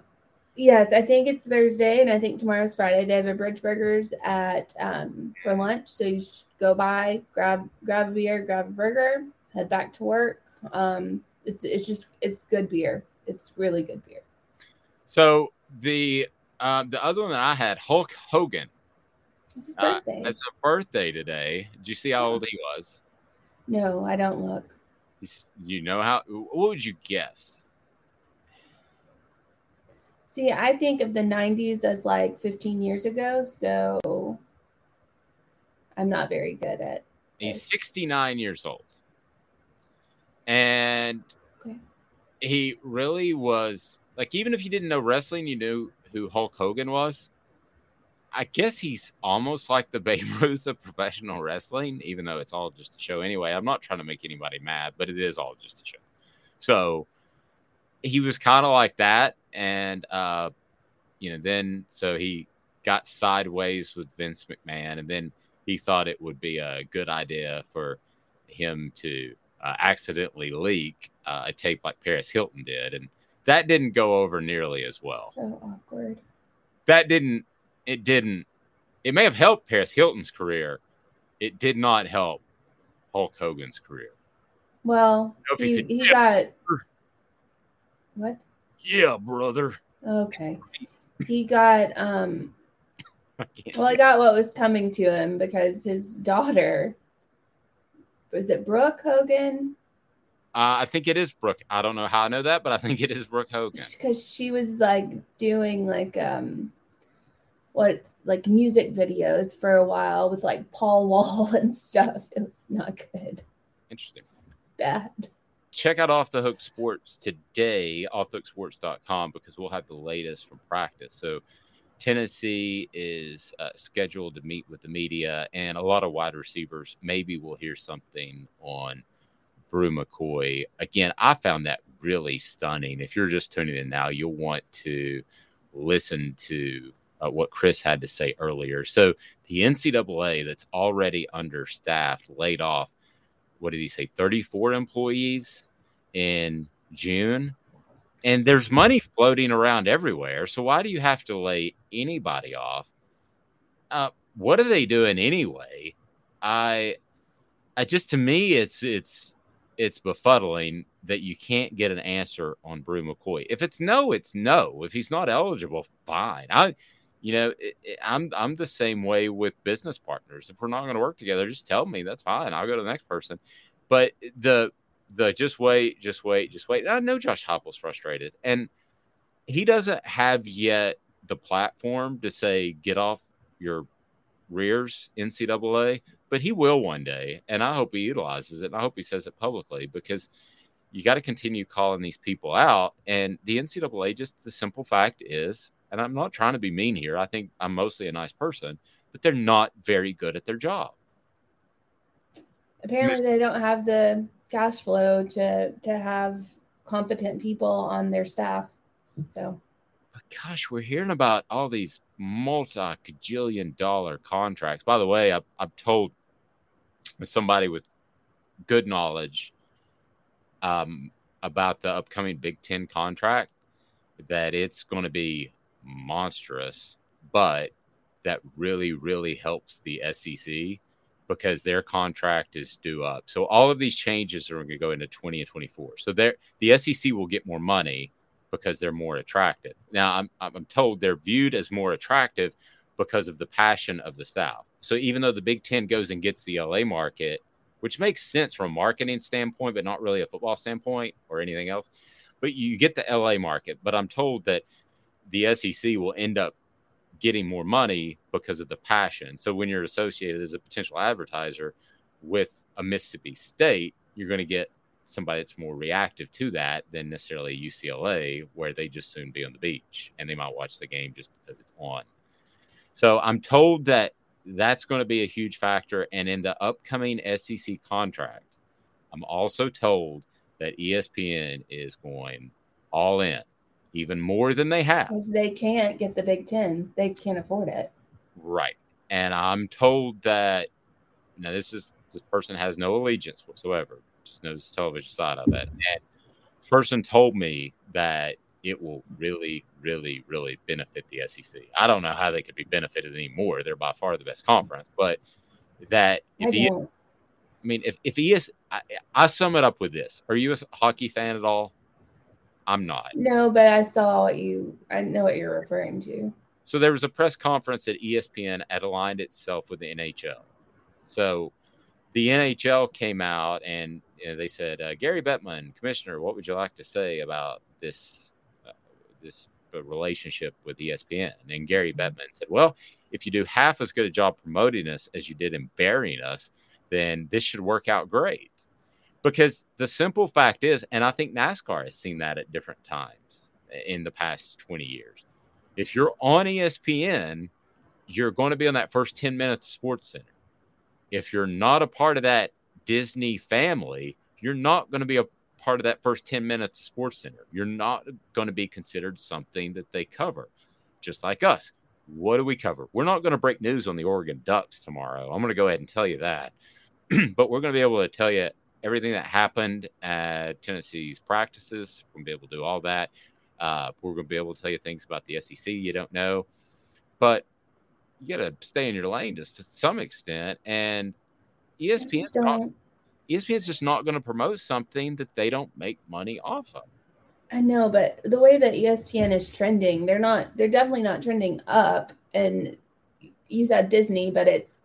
Yes, I think it's Thursday, and I think tomorrow's Friday. They have a Bridge Burgers at um, for lunch, so you should go by, grab grab a beer, grab a burger, head back to work. Um, it's it's just it's good beer. It's really good beer. So the uh, the other one that I had, Hulk Hogan. It's his Uh, birthday. it's a birthday today. Did you see how old he was? no, I don't look. He's, you know how? What would you guess? See, I think of the 90s as like 15 years ago, so I'm not very good at He's 69 years old. And Okay. he really was like, even if you didn't know wrestling, you knew who Hulk Hogan was. I guess he's almost like the Babe Ruth of professional wrestling, even though it's all just a show anyway. I'm not trying to make anybody mad, but it is all just a show. So he was kind of like that. And, uh, you know, then so he got sideways with Vince McMahon, and then he thought it would be a good idea for him to uh, accidentally leak uh, a tape like Paris Hilton did, and that didn't go over nearly as well. so awkward. That didn't. It didn't. It may have helped Paris Hilton's career. It did not help Hulk Hogan's career. Well, he he, said, he "Yeah, got what? Yeah, brother. Okay. He got um well, I got what was coming to him because his daughter was it Brooke Hogan? Uh, I think it is Brooke. I don't know how I know that, but I think it is Brooke Hogan. Because she was like doing like um what like music videos for a while with like Paul Wall and stuff. It was not good. Interesting. Bad. Check out Off the Hook Sports today, offthehooksports.com, because we'll have the latest from practice. So, Tennessee is uh, scheduled to meet with the media, and a lot of wide receivers. Maybe we'll hear something on Bru McCoy. Again, I found that really stunning. If you're just tuning in now, you'll want to listen to uh, what Chris had to say earlier. So, the NCAA that's already understaffed laid off what did he say 34 employees in june? And there's money floating around everywhere so why do you have to lay anybody off? Uh, what are they doing anyway? I i just to me it's it's it's befuddling that you can't get an answer on Bru McCoy. If it's no it's no. If he's not eligible fine. I you know it, it- i'm i'm the same way with business partners. If we're not going to work together just tell me that's fine i'll go to the next person. But the the just wait just wait just wait i know josh Heupel's frustrated and he doesn't have yet the platform to say get off your rears ncaa but he will one day and i hope he utilizes it and i hope he says it publicly because you got to continue calling these people out and the ncaa just the simple fact is and i'm not trying to be mean here i think i'm mostly a nice person but they're not very good at their job Apparently they don't have the cash flow to to have competent people on their staff. So gosh, we're hearing about all these multi cajillion dollar contracts. By the way, I've, I've told somebody with good knowledge um, about the upcoming Big Ten contract that it's going to be monstrous, but that really, really helps the SEC because their contract is due up. So all of these changes are going to go into 20 and 24. So they're, the SEC will get more money because they're more attractive. Now, I'm, I'm told they're viewed as more attractive because of the passion of the South. So even though the Big Ten goes and gets the LA market, which makes sense from a marketing standpoint, but not really a football standpoint or anything else, but you get the LA market. But I'm told that the SEC will end up getting more money because of the passion. So when you're associated as a potential advertiser with a Mississippi State, you're going to get somebody that's more reactive to that than necessarily UCLA, where they just soon be on the beach and they might watch the game just because it's on. So I'm told that that's going to be a huge factor. And in the upcoming SEC contract, I'm also told that ESPN is going all in, even more than they have. because they can't get the Big Ten, they can't afford it. Right. And I'm told that now this is this person has no allegiance whatsoever, just knows the television side of it. And this person told me that it will really, really, really benefit the SEC. I don't know how they could be benefited anymore. They're by far the best conference, but that if E- don't. I mean, if if ES, I, I sum it up with this: Are you a hockey fan at all? I'm not. No, but I saw what you. I know what you're referring to. So there was a press conference that E ESPN had aligned itself with the NHL. So the NHL came out and you know, they said, uh, Gary Bettman, commissioner, what would you like to say about this uh, this of relationship with ESPN. And Gary Bettman said, Well, if you do half as good a job promoting us as you did in burying us, then this should work out great. Because the simple fact is, and I think NASCAR has seen that at different times in the past 20 years. If you're on ESPN, you're going to be on that first 10 minutes Sports Center. If you're not a part of that Disney family, you're not going to be a part of that first 10 minutes Sports Center. You're not going to be considered something that they cover, just like us. What do we cover? We're not going to break news on the Oregon Ducks tomorrow. I'm going to go ahead and tell you that. but we're going to be able to tell you everything that happened at Tennessee's practices. We're going to be able to do all that. Uh, we're going to be able to tell you things about the SEC you don't know. But you got to stay in your lane just to some extent. And ESPN, not, ESPN's just not going to promote something that they don't make money off of. I know, but the way that ESPN is trending, they're not they're definitely not trending up. And you said Disney, but it's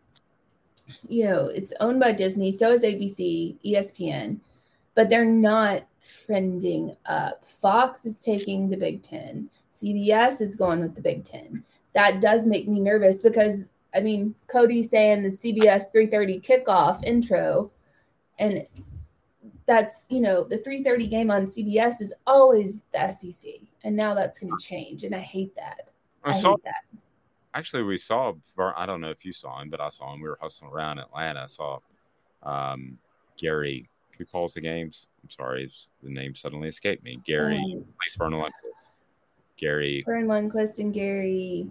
you know, it's owned by Disney, so is ABC, ESPN, but they're not trending up. Fox is taking the Big Ten. CBS is going with the Big Ten. That does make me nervous because I mean, Cody saying the CBS 3:30 kickoff intro, and that's you know the 3:30 game on CBS is always the SEC, and now that's going to change, and I hate that. I I, saw- hate that. Actually, we saw. I don't know if you saw him, but I saw him. We were hustling around Atlanta. I saw um, Gary. Who calls the games? I'm sorry, the name suddenly escaped me. Gary Um, Lundquist. Gary, Verne Lundquist and Gary.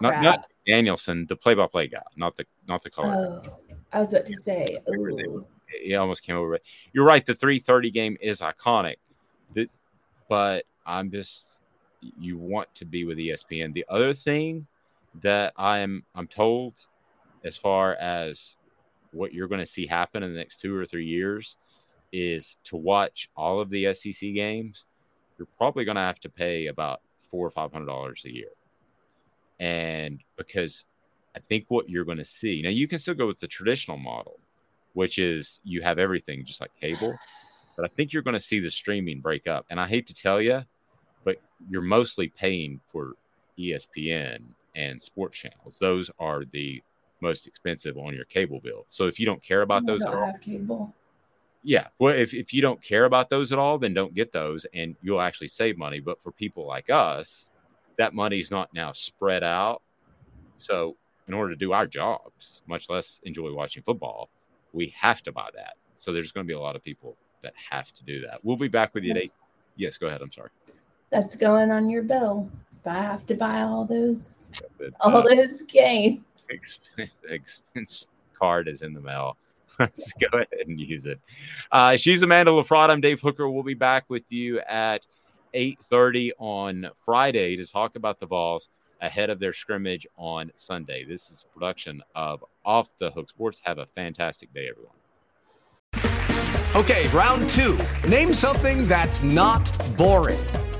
not, not Danielson, the play-by-play guy, not the not the color. Oh, I was about to say. He almost came over. You're right. The 3:30 game is iconic, The- but I'm just you want to be with ESPN. The other thing that I'm I'm told, as far as what you're going to see happen in the next two or three years, is to watch all of the SEC games. You're probably going to have to pay about four or five hundred dollars a year, and because I think what you're going to see now, you can still go with the traditional model, which is you have everything just like cable. But I think you're going to see the streaming break up. And I hate to tell you, but you're mostly paying for ESPN and sports channels. Those are the most expensive on your cable bill. So if you don't care about I those at all, have cable. yeah. Well, if, if you don't care about those at all, then don't get those and you'll actually save money. But for people like us, that money's not now spread out. So in order to do our jobs, much less enjoy watching football, we have to buy that. So there's going to be a lot of people that have to do that. We'll be back with you at eight. Yes. Yes, go ahead. I'm sorry. That's going on your bill. If I have to buy all those, But, all uh, those games. expense, expense card is in the mail. Let's go ahead and use it. Uh, she's Amanda LaFrada. I'm Dave Hooker. We'll be back with you at 8:30 on Friday to talk about the Vols ahead of their scrimmage on Sunday. This is a production of Off the Hook Sports. Have a fantastic day, everyone. Okay, round two. Name something that's not boring.